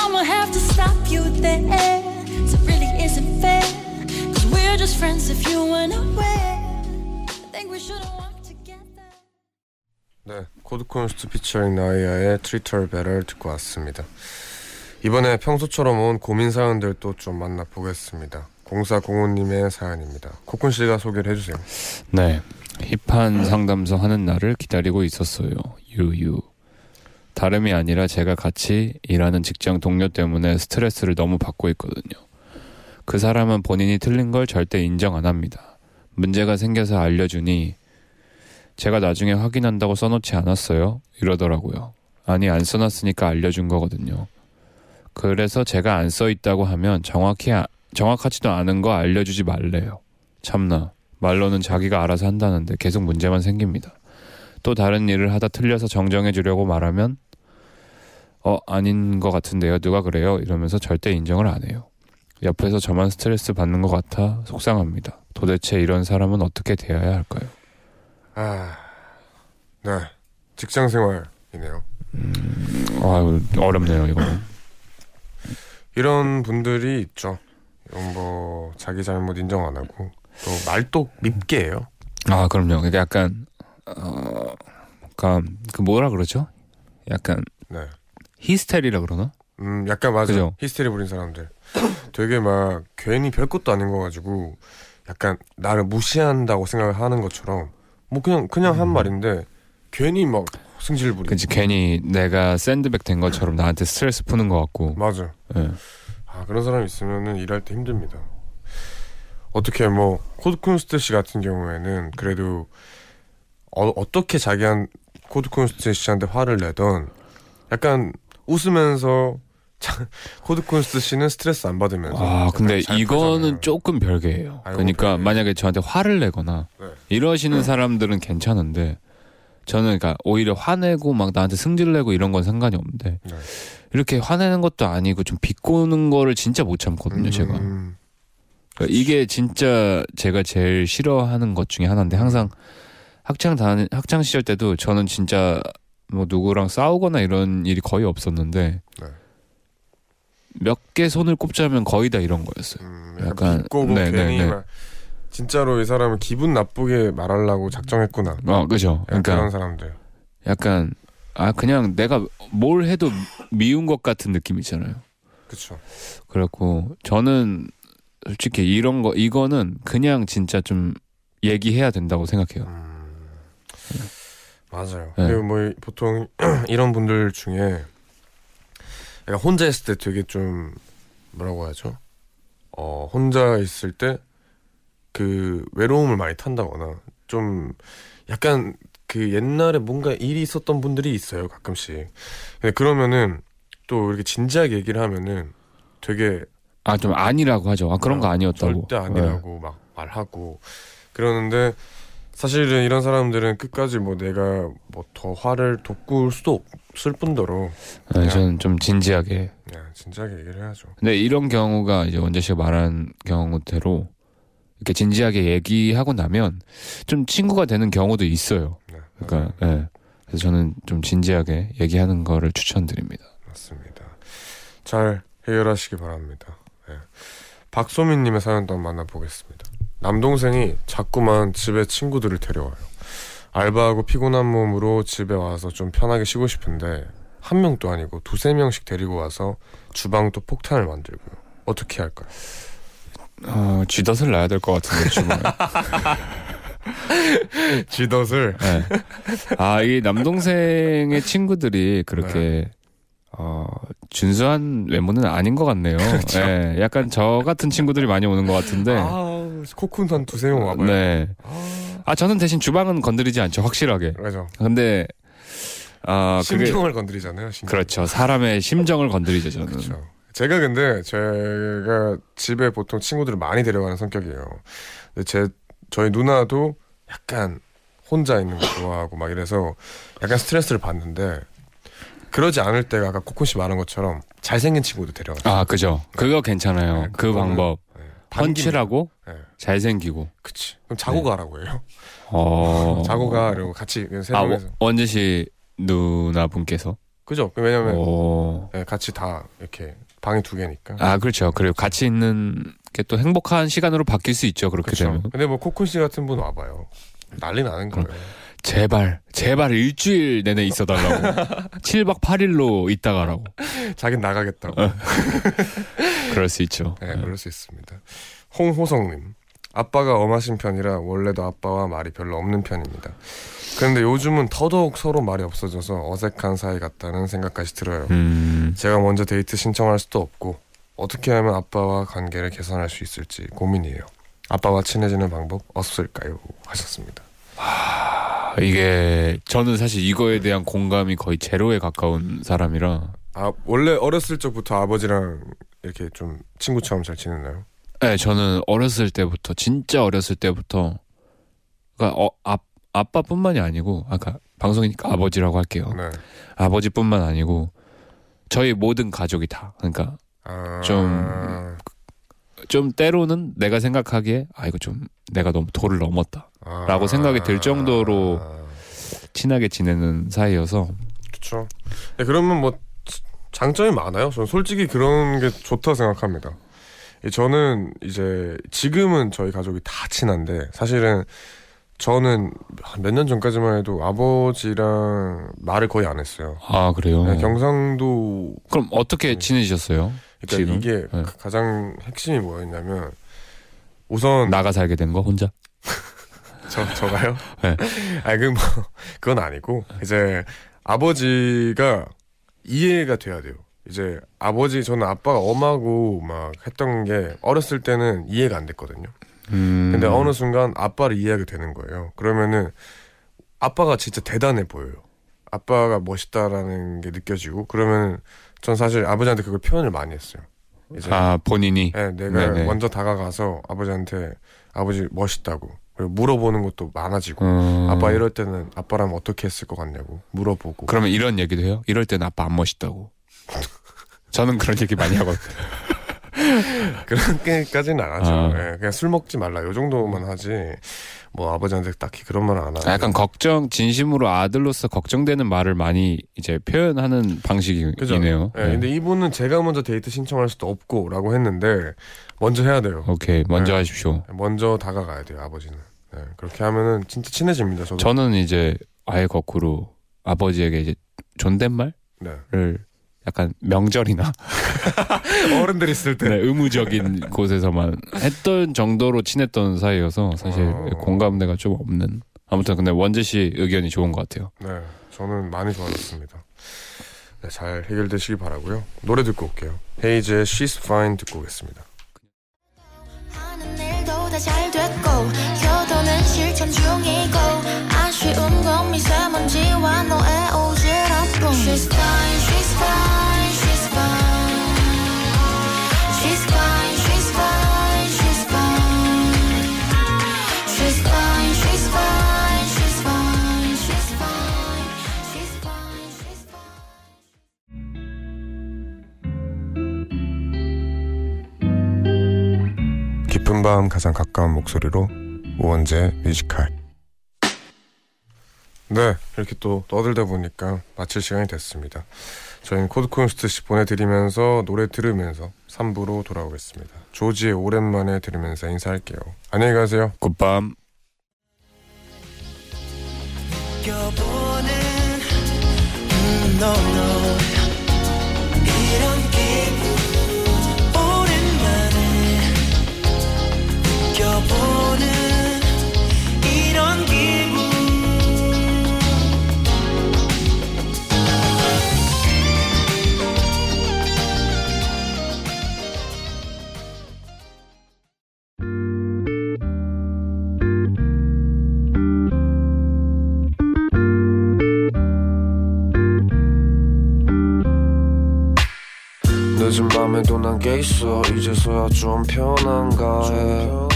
I'ma have to stop you there. 'cause it really isn't fair. Cause we're just friends if you weren't aware. I think we should've walked together. 네, 코드콘스트 피처링 나이아의 Her Better 듣고 왔습니다. 이번에 평소처럼 온 고민 사연들 또 좀 만나보겠습니다. 0405님의 사연입니다. 코쿤 씨가 소개를 해주세요. 네 힙한 상담소 하는 날을 기다리고 있었어요. 유유. 다름이 아니라 제가 같이 일하는 직장 동료 때문에 스트레스를 너무 받고 있거든요. 그 사람은 본인이 틀린 걸 절대 인정 안 합니다. 문제가 생겨서 알려주니 제가 나중에 확인한다고 써놓지 않았어요? 이러더라고요. 아니 안 써놨으니까 알려준 거거든요. 그래서 제가 안 써 있다고 하면 정확히 아- 정확하지도 않은 거 알려주지 말래요 참나 말로는 자기가 알아서 한다는데 계속 문제만 생깁니다. 또 다른 일을 하다 틀려서 정정해 주려고 말하면 어 아닌 것 같은데요. 누가 그래요? 이러면서 절대 인정을 안 해요. 옆에서 저만 스트레스 받는 것 같아 속상합니다. 도대체 이런 사람은 어떻게 대해야 할까요? 아, 네, 직장 생활이네요. 아 어렵네요 이거는. 이런 분들이 있죠. 뭐 자기 잘못 인정 안 하고 또 말도 밉게 해요. 아 그럼요. 이게 약간 어 그러니까 그 뭐라 그러죠? 약간 네, 히스테리라 그러나? 음, 약간 맞아. 그죠? 히스테리 부린 사람들. *clears throat* 되게 막 괜히 별 것도 아닌 거 가지고 약간 나를 무시한다고 생각을 하는 것처럼 뭐 그냥 그냥 한 말인데 괜히 막 승질 부리고. 그치 괜히 내가 샌드백 된 것처럼 나한테 스트레스 푸는 것 같고. 맞아. 예. 아 그런 사람 있으면은 일할 때 힘듭니다. 어떻게 뭐 코드쿤스트 씨 같은 경우에는 그래도 어, 어떻게 자기한 코드쿤스트 씨한테 화를 내던 약간 웃으면서 자, 코드쿤스트 씨는 스트레스 안 받으면서 아, 근데 잘 이거는 풀잖아요. 조금 별개예요. 아이고, 그러니까 별개예요. 만약에 저한테 화를 내거나 네. 이러시는 사람들은 괜찮은데 저는 그러니까 오히려 화내고 막 나한테 승질 내고 이런 건 상관이 없는데 네. 이렇게 화내는 것도 아니고 좀 비꼬는 거를 진짜 못 참거든요, 제가. 음, 그러니까 이게 진짜 제가 제일 싫어하는 것 중에 하나인데 항상 학창 다 학창 시절 때도 저는 진짜 뭐 누구랑 싸우거나 이런 일이 거의 없었는데 네. 몇개 손을 꼽자면 거의 다 이런 거였어요. 음, 약간, 약간 네, 네, 괜히 네. 막 진짜로 이 사람은 기분 나쁘게 말하려고 작정했구나. 어, 그죠. 그러니까 그런 사람들. 약간 아 그냥 내가 뭘 해도 미운 것 같은 느낌 있잖아요. 그쵸. 그래갖고 저는 솔직히 이런 거 이거는 그냥 진짜 좀 얘기해야 된다고 생각해요. 음, 맞아요. 네. 그리고 뭐 보통 *clears throat* 이런 분들 중에 약간 혼자 있을 때 되게 좀 뭐라고 하죠? 어 혼자 있을 때 그 외로움을 많이 탄다거나 좀 약간 그 옛날에 뭔가 일이 있었던 분들이 있어요 가끔씩. 근데 그러면은 또 이렇게 진지하게 얘기를 하면은 되게 아 좀 아니라고 하죠. 아 그런 거 어, 아니었다고. 절대 아니라고 막 말하고 그러는데 사실은 이런 사람들은 끝까지 뭐 내가 뭐 더 화를 돋굴 수도 없을 뿐더러 네, 네, 저는 좀 진지하게. 그냥 진지하게 얘기를 해야죠. 근데 이런 경우가 이제 원재 씨가 말한 경우대로 이렇게 진지하게 얘기하고 나면 좀 친구가 되는 경우도 있어요. 네, 그러니까 예. 그래서 저는 좀 진지하게 얘기하는 거를 추천드립니다. 맞습니다. 잘 해결하시기 바랍니다. 네. 박소민님의 사연도 한번 만나보겠습니다. 남동생이 자꾸만 집에 친구들을 데려와요. 알바하고 피곤한 몸으로 집에 와서 좀 편하게 쉬고 싶은데 한 명도 아니고 두세 명씩 데리고 와서 주방도 폭탄을 만들고요. 어떻게 할까요? 어, 쥐덫을 놔야 될 것 같은데 주말. *laughs* *laughs* 쥐덫을 네. 아, 이 남동생의 친구들이 그렇게 어, 준수한 외모는 아닌 것 같네요. 네, 약간 저 같은 친구들이 많이 오는 것 같은데. 아, 코쿤 한 두세 명 와봐요. 네. 아, 아, 저는 대신 주방은 건드리지 않죠, 확실하게. 그죠. 근데, 아, 그게. 심경을 건드리잖아요. 심경. 그렇죠. 사람의 심정을 건드리죠, 저는. 그렇죠. 제가 근데 제가 집에 보통 친구들을 많이 데려가는 성격이에요. 제 저희 누나도 약간 혼자 있는 거 좋아하고 막 이래서 약간 스트레스를 받는데 그러지 않을 때가 아까 코코 씨 말한 것처럼 잘생긴 친구도 데려가요. 아, 그죠. 그거 괜찮아요. 네, 그 방법. 네. 펀치라고 네. 잘생기고. 그치. 그럼 자고 네. 가라고 해요. 어. 자고 가 이러고 같이 세 아, 명이서. 원- 원재 씨 누나분께서. 그죠? 왜냐면 어. 네, 같이 다 이렇게 방이 두 개니까. 아, 그렇죠. 그리고 같이 있는 게 또 행복한 시간으로 바뀔 수 있죠. 그렇게 그렇죠. 되면. 근데 뭐 코코 씨 같은 분 와봐요. 난리 나는 거예요. 제발, 제발 일주일 내내 *laughs* 있어 달라고. 7박 8일로 있다 가라고. 자긴 나가겠다고. *laughs* 그럴 수 있죠. 네, 그럴 수 있습니다. 홍호성님. 아빠가 엄하신 편이라 원래도 아빠와 말이 별로 없는 편입니다. 그런데 요즘은 더더욱 서로 말이 없어져서 어색한 사이 같다는 생각까지 들어요. 음, 제가 먼저 데이트 신청할 수도 없고 어떻게 하면 아빠와 관계를 개선할 수 있을지 고민이에요. 아빠와 친해지는 방법 없을까요? 하셨습니다. 아, 이게, 저는 사실 이거에 대한 공감이 거의 제로에 가까운 사람이라. 아 원래 어렸을 적부터 아버지랑 이렇게 좀 친구처럼 잘 지냈나요? 네, 저는 어렸을 때부터, 진짜 어렸을 때부터, 그러니까 어, 아, 아빠뿐만이 아니고, 아까 방송이니까 아버지라고 할게요. 네. 아버지뿐만 아니고, 저희 모든 가족이 다. 그러니까 아, 좀- 좀 때로는 내가 생각하기에 아 이거 좀 내가 너무 도를 넘었다 아, 라고 생각이 들 정도로 친하게 지내는 사이여서 그렇죠. 네, 그러면 뭐 장점이 많아요. 저는 솔직히 그런 게 좋다 생각합니다. 이 저는 이제 지금은 저희 가족이 다 친한데 사실은 저는 몇 년 전까지만 해도 아버지랑 말을 거의 안 했어요. 아 그래요. 네, 경상도 그럼 어떻게 지내셨어요? 그러니까 지금? 이게 네. 가- 가장 핵심이 뭐였냐면 우선 나가 살게 된 거 혼자? *laughs* 저 저가요? *laughs* 네. *laughs* 아니 그뭐 그건 아니고 이제 아버지가 이해가 돼야 돼요. 이제 아버지 저는 아빠가 엄하고 막 했던 게 어렸을 때는 이해가 안 됐거든요. 음, 근데 어느 순간 아빠를 이해하게 되는 거예요. 그러면은 아빠가 진짜 대단해 보여요. 아빠가 멋있다라는 게 느껴지고 그러면 전 사실 아버지한테 그걸 표현을 많이 했어요. 이제 아 본인이 네, 내가 네네. 먼저 다가가서 아버지한테 아버지 멋있다고 그리고 물어보는 것도 많아지고 어, 아빠 이럴 때는 아빠라면 어떻게 했을 것 같냐고 물어보고 그러면 이런 얘기도 해요? 이럴 땐 아빠 안 멋있다고. *laughs* 저는 그런 얘기 많이 하거든요. *laughs* 그렇게까지는 안 하죠. 아. 예, 그냥 술 먹지 말라 요 정도만 하지 뭐 아버지한테 딱히 그런 말 안 하고 약간 걱정 진심으로 아들로서 걱정되는 말을 많이 이제 표현하는 그죠? 방식이네요. 예, 근데 이분은 제가 먼저 데이트 신청할 수도 없고라고 했는데 먼저 해야 돼요. 오케이 먼저 네. 하십시오. 먼저 다가가야 돼요 아버지는. 예, 그렇게 하면은 진짜 친해집니다. 저도. 저는 이제 아예 거꾸로 아버지에게 이제 존댓말을 네. 약간 명절이나 *laughs* 어른들 있을 때 네, 의무적인 곳에서만 했던 정도로 친했던 사이여서 사실 어. 공감대가 좀 없는. 아무튼 근데 원재 씨 의견이 좋은 것 같아요. 네, 저는 많이 좋아졌습니다. 네, 잘 해결되시기 바라고요. 노래 듣고 올게요. 헤이즈의 She's Fine 듣고 오겠습니다. 밤 가장 가까운 목소리로 우원재 Music High. 네, 이렇게 또 떠들다 보니까 마칠 시간이 됐습니다. 저희는 코드쿤스트 씨 보내드리면서 노래 들으면서 3부로 돌아오겠습니다. 조지의 오랜만에 들으면서 인사할게요. 안녕히 가세요. 굿밤. 느껴보는 음, no, no. 이런 기분. 늦은 밤에도 난게 있어. 이제서야 좀 편한가 해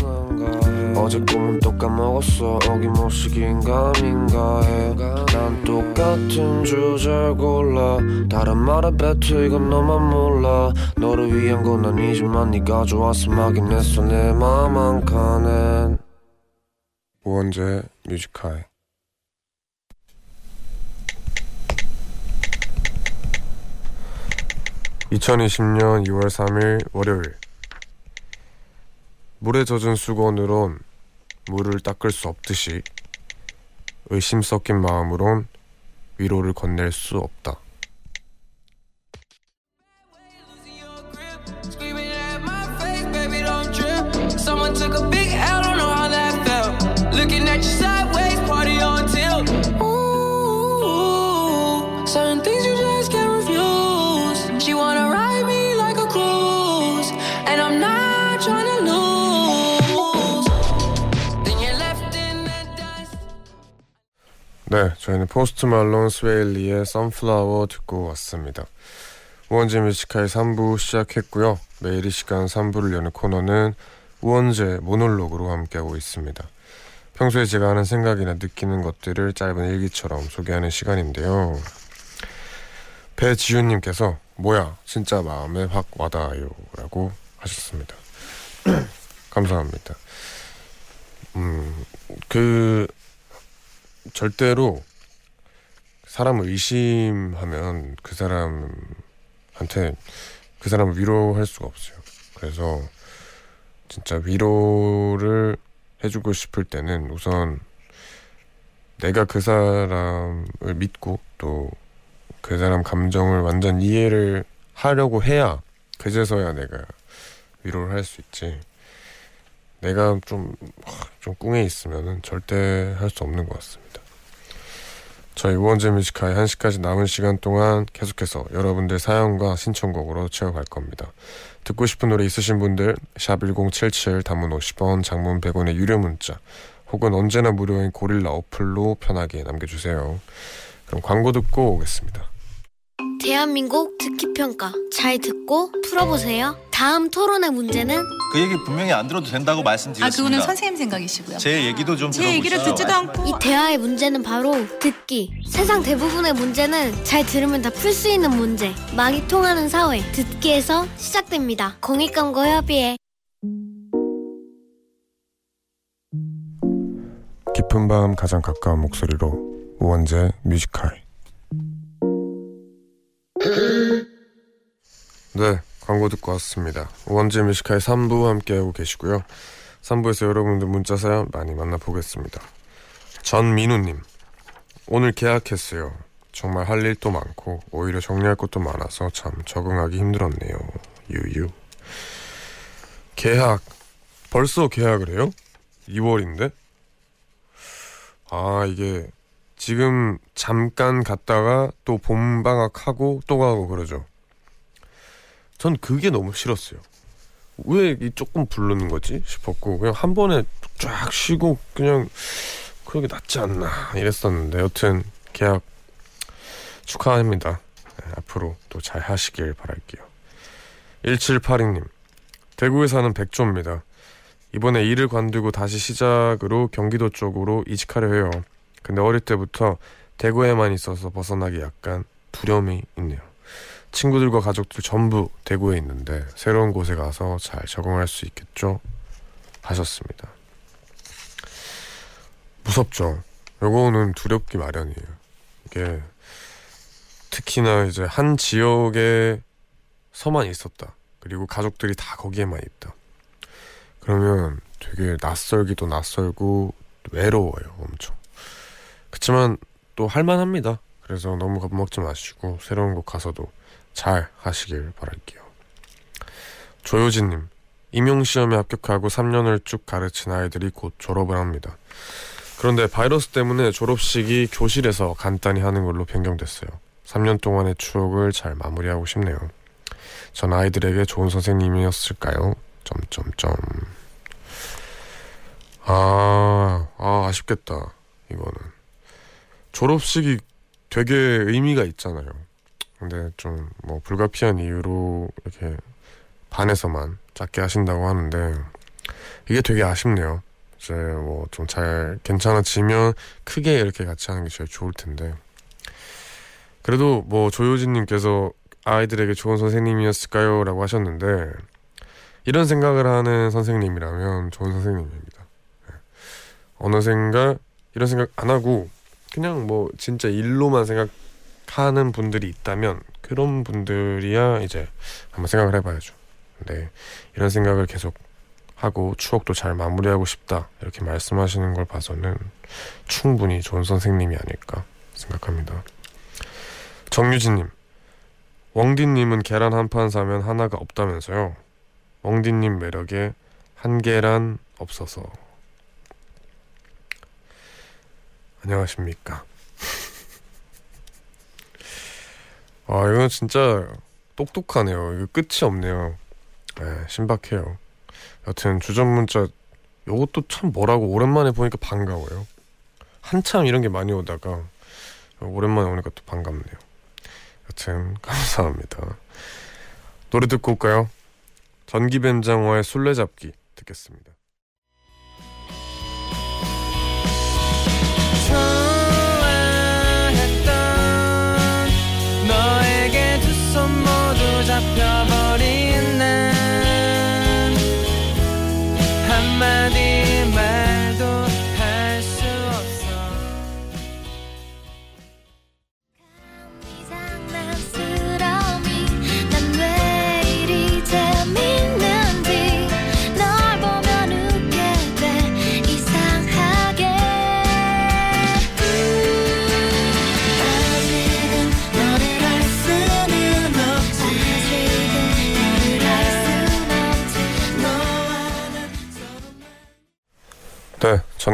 어제 꿈은 또 까먹었어. 어김없이 긴가민가 해난 똑같은 주제를 골라. 다른 말에 뱉어 이건 너만 몰라. 너를 위한 건 아니지만 네가 좋아서 막인 했어. 내 맘 한 칸엔. 우원재 뮤지카이. (2020년 2월 3일) 월요일. 물에 젖은 수건으론 물을 닦을 수 없듯이 의심 섞인 마음으론 위로를 건넬 수 없다. 네, 저희는 포스트 말론 스웨이 리의 Sunflower 듣고 왔습니다. 우원재 Music High 3부 시작했고요. 매일 이 시간 3부를 여는 코너는 우원재 모놀로그로 함께하고 있습니다. 평소에 제가 하는 생각이나 느끼는 것들을 짧은 일기처럼 소개하는 시간인데요. 배지윤님께서 뭐야 진짜 마음에 확 와닿아요 라고 하셨습니다. *clears throat* 감사합니다. 음, 그 절대로 사람을 의심하면 그 사람한테 그 사람을 위로할 수가 없어요. 그래서 진짜 위로를 해주고 싶을 때는 우선 내가 그 사람을 믿고 또 그 사람 감정을 완전 이해를 하려고 해야 그제서야 내가 위로를 할 수 있지. 내가 좀, 좀 꿍해 있으면은 절대 할 수 없는 것 같습니다. 저희 우원재 Music High 1시까지 남은 시간 동안 계속해서 여러분들 사연과 신청곡으로 채워갈 겁니다. 듣고 싶은 노래 있으신 분들 샵1077 단문 50원 장문 100원의 유료 문자 혹은 언제나 무료인 고릴라 어플로 편하게 남겨주세요. 그럼 광고 듣고 오겠습니다. 대한민국 듣기 평가 잘 듣고 풀어보세요. 다음 토론의 문제는 그 얘기 분명히 안 들어도 된다고 아 말씀드렸습니다. 그거는 선생님 생각이시고요. 제 얘기도 좀 제 얘기를 들어보시죠. 듣지도 않고 이 대화의 문제는 바로 듣기. 세상 대부분의 문제는 잘 들으면 다 풀 수 있는 문제. 말이 통하는 사회 듣기에서 시작됩니다. 공익광고협의회 깊은 밤 가장 가까운 목소리로 우원재 Music High 네 광고 듣고 왔습니다 우원재 뮤지컬 3부 함께하고 계시고요 3부에서 여러분들 문자 사연 많이 만나보겠습니다 전민우님 오늘 계약했어요 정말 할 일도 많고 오히려 정리할 것도 많아서 참 적응하기 힘들었네요. 유유. 계약 벌써 계약을 해요? 2월인데? 아 이게 지금 잠깐 갔다가 또 봄방학하고 또 가고 그러죠. 전 그게 너무 싫었어요. 왜 이 조금 부르는 거지 싶었고 그냥 한 번에 쫙 쉬고 그냥 그러게 낫지 않나 이랬었는데 여튼 계약 축하합니다. 네, 앞으로 또 잘 하시길 바랄게요. 1782님 대구에 사는 백조입니다. 이번에 일을 관두고 다시 시작으로 경기도 쪽으로 이직하려 해요. 근데 어릴 때부터 대구에만 있어서 벗어나기 약간 두려움이 있네요. 친구들과 가족들 전부 대구에 있는데 새로운 곳에 가서 잘 적응할 수 있겠죠? 하셨습니다. 무섭죠. 요거는 두렵기 마련이에요. 이게 특히나 이제 한 지역에 서만 있었다. 그리고 가족들이 다 거기에만 있다. 그러면 되게 낯설기도 낯설고 외로워요, 엄청. 그치만 또 할만합니다. 그래서 너무 겁먹지 마시고 새로운 곳 가서도 잘 하시길 바랄게요. 조효진님, 임용시험에 합격하고 3년을 쭉 가르친 아이들이 곧 졸업을 합니다. 그런데 바이러스 때문에 졸업식이 교실에서 간단히 하는 걸로 변경됐어요. 3년 동안의 추억을 잘 마무리하고 싶네요. 전 아이들에게 좋은 선생님이었을까요? 점점점. 아, 아 아쉽겠다. 이거는 졸업식이 되게 의미가 있잖아요. 근데 좀 뭐 불가피한 이유로 이렇게 반에서만 작게 하신다고 하는데 이게 되게 아쉽네요. 이제 뭐 좀 잘 괜찮아지면 크게 이렇게 같이 하는 게 제일 좋을 텐데 그래도 뭐 조효진님께서 아이들에게 좋은 선생님이었을까요? 라고 하셨는데 이런 생각을 하는 선생님이라면 좋은 선생님입니다. 네. 어느샌가 이런 생각 안 하고 그냥 뭐 진짜 일로만 생각 하는 분들이 있다면 그런 분들이야 이제 한번 생각을 해봐야죠. 근데 이런 생각을 계속 하고 추억도 잘 마무리하고 싶다 이렇게 말씀하시는 걸 봐서는 충분히 좋은 선생님이 아닐까 생각합니다. 정유진님, 웡디님은 계란 한 판 사면 하나가 없다면서요. 웡디님 매력에 한 계란 없어서. 안녕하십니까. 아, 이건 진짜 똑똑하네요. 이거 끝이 없네요. 네, 신박해요. 여튼 주전 문자 요것도 참 뭐라고 오랜만에 보니까 반가워요. 한참 이런 게 많이 오다가 오랜만에 오니까 또 반갑네요. 여튼 감사합니다. 노래 듣고 올까요? 전기뱀장어의 술래잡기 듣겠습니다. 모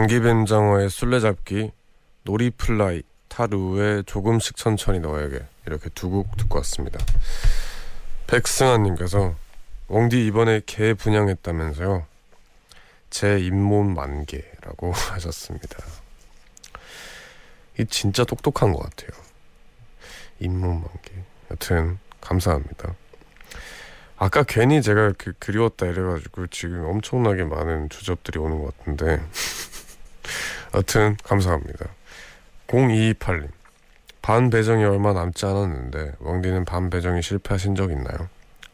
네, 전기뱀장어의 술래잡기, 놀이플라이, 타루의 조금씩 천천히 너에게 이렇게 두 곡 듣고 왔습니다. 백승아님께서 웡디 이번에 개 분양했다면서요? 제 잇몸 만개라고 *laughs* 하셨습니다. 이 진짜 똑똑한 것 같아요. 잇몸 만개. 여튼 감사합니다. 아까 괜히 제가 그 그리웠다 이래가지고 지금 엄청나게 많은 주접들이 오는 것 같은데 *laughs* 여튼 감사합니다. 0228님. 반 배정이 얼마 남지 않았는데 왕디는 반 배정이 실패하신 적 있나요?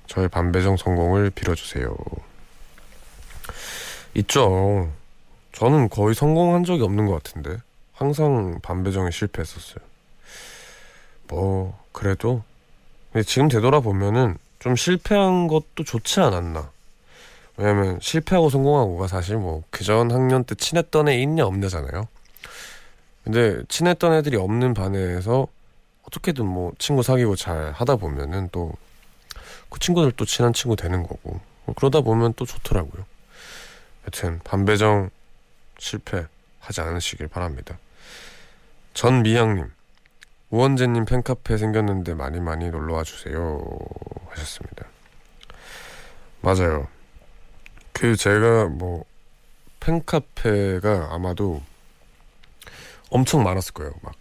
저의 반 배정 성공을 빌어주세요. 있죠. 저는 거의 성공한 적이 없는 것 같은데 항상 반 배정에 실패했었어요. 뭐 그래도 지금 되돌아보면은 좀 실패한 것도 좋지 않았나. 왜냐면 실패하고 성공하고가 사실 뭐 그전 학년 때 친했던 애 있냐 없냐잖아요. 근데 친했던 애들이 없는 반에서 어떻게든 뭐 친구 사귀고 잘 하다 보면은 또 그 친구들 또 친한 친구 되는 거고 뭐 그러다 보면 또 좋더라고요. 여튼 반배정 실패하지 않으시길 바랍니다. 전미향님 우원재님 팬카페 생겼는데 많이 많이 놀러와 주세요 하셨습니다. 맞아요. 그 제가 뭐 팬카페가 아마도 엄청 많았을 거예요. 막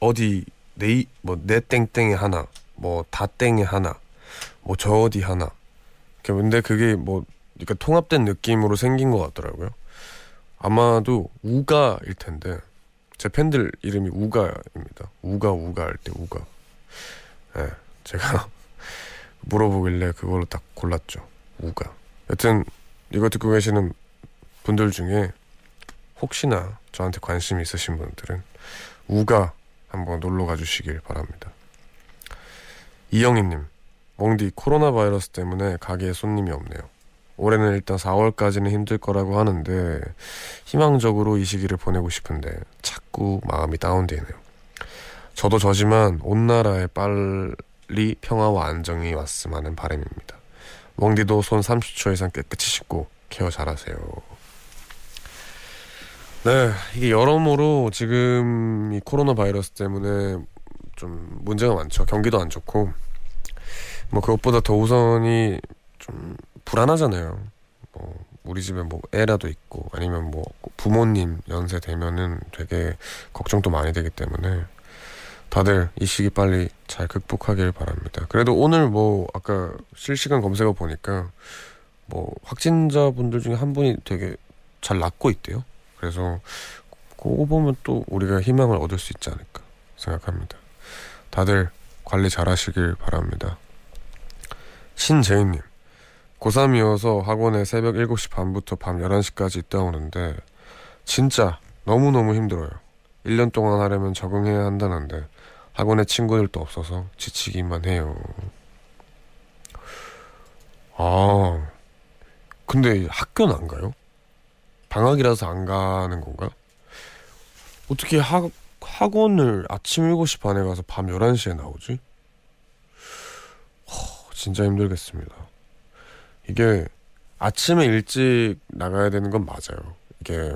어디 네 뭐내 땡땡에 하나, 뭐 다 땡에 하나, 뭐 저 어디 하나. 근데 그게 뭐 그러니까 통합된 느낌으로 생긴 것 같더라고요. 아마도 우가일 텐데 제 팬들 이름이 우가입니다. 우가 우가 할 때 우가. 예, 네, 제가 *laughs* 물어보길래 그걸로 딱 골랐죠. 우가. 여튼 이거 듣고 계시는 분들 중에 혹시나 저한테 관심 있으신 분들은 우가 한번 놀러 가주시길 바랍니다. 이영희님, 멍디 코로나 바이러스 때문에 가게에 손님이 없네요. 올해는 일단 4월까지는 힘들 거라고 하는데 희망적으로 이 시기를 보내고 싶은데 자꾸 마음이 다운되네요. 저도 저지만 온 나라에 빨리 평화와 안정이 왔음 하는 바람입니다. 멍디도 손 30초 이상 깨끗이 씻고 케어 잘하세요. 네, 이게 여러모로 지금 이 코로나 바이러스 때문에 좀 문제가 많죠. 경기도 안 좋고 뭐 그것보다 더 우선이 좀 불안하잖아요. 뭐 우리 집에 뭐 애라도 있고 아니면 뭐 부모님 연세 되면은 되게 걱정도 많이 되기 때문에 다들 이 시기 빨리 잘 극복하길 바랍니다. 그래도 오늘 뭐 아까 실시간 검색어 보니까 뭐 확진자분들 중에 한 분이 되게 잘 낫고 있대요. 그래서 그거 보면 또 우리가 희망을 얻을 수 있지 않을까 생각합니다. 다들 관리 잘 하시길 바랍니다. 신재인님, 고3이어서 학원에 새벽 7시 반부터 밤 11시까지 있다 오는데, 진짜 너무너무 힘들어요. 1년 동안 하려면 적응해야 한다는데, 학원에 친구들도 없어서 지치기만 해요. 아, 근데 학교는 안 가요? 방학이라서 안 가는 건가? 어떻게 학, 학원을 아침 7시 반에 가서 밤 11시에 나오지? 허, 진짜 힘들겠습니다. 이게 아침에 일찍 나가야 되는 건 맞아요. 이게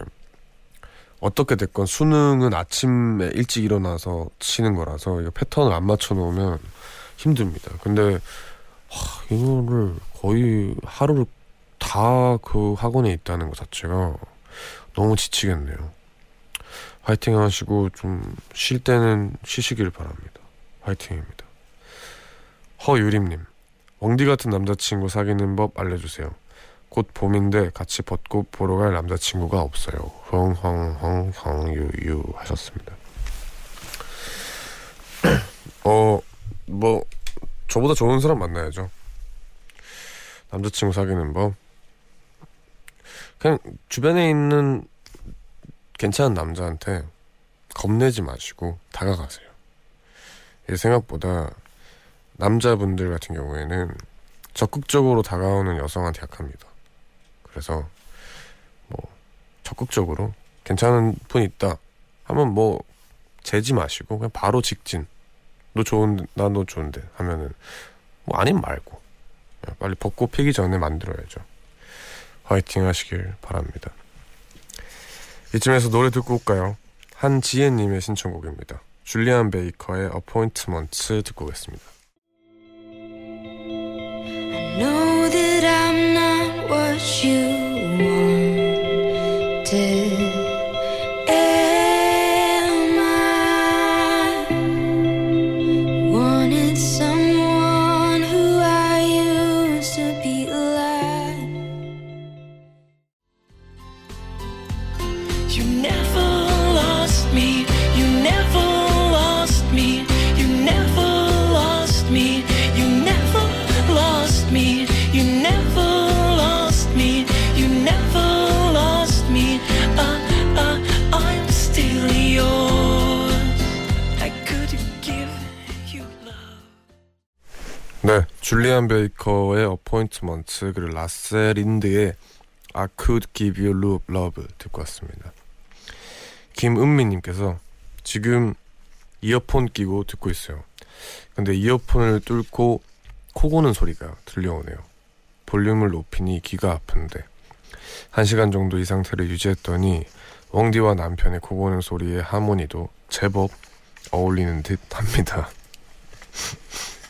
어떻게 됐건 수능은 아침에 일찍 일어나서 치는 거라서 이거 패턴을 안 맞춰 놓으면 힘듭니다. 근데 하, 이거를 거의 하루를 다 그 학원에 있다는 것 자체가 너무 지치겠네요. 화이팅 하시고 좀 쉴 때는 쉬시길 바랍니다. 화이팅입니다. 허유림님, 엉디 같은 남자친구 사귀는 법 알려주세요. 곧 봄인데 같이 벚꽃 보러 갈 남자친구가 없어요. 흥흥흥흥 유유 하셨습니다. *clears throat* 어, 뭐 저보다 좋은 사람 만나야죠. 남자친구 사귀는 법. 그냥 주변에 있는 괜찮은 남자한테 겁내지 마시고 다가가세요. 생각보다 남자분들 같은 경우에는 적극적으로 다가오는 여성한테 약합니다. 그래서 뭐 적극적으로 괜찮은 분 있다 하면 뭐 재지 마시고 그냥 바로 직진. 너 좋은 나 너 좋은데 하면은 뭐 아님 말고 빨리 벚꽃 피기 전에 만들어야죠. 화이팅 하시길 바랍니다. 이쯤에서 노래 듣고 올까요? 한지혜님의 신청곡입니다. 줄리안 베이커의 어포인트먼트 듣고 오겠습니다. What you wanted. 네, 줄리안 베이커의 어포인트먼트 그리고 라셀 린드의 I Could Give You Love, Love 듣고 왔습니다. 김은미님께서 지금 이어폰 끼고 듣고 있어요. 근데 이어폰을 뚫고 코 고는 소리가 들려오네요. 볼륨을 높이니 귀가 아픈데 한 시간 정도 이 상태를 유지했더니 웡디와 남편의 코 고는 소리의 하모니도 제법 어울리는 듯 합니다. *laughs*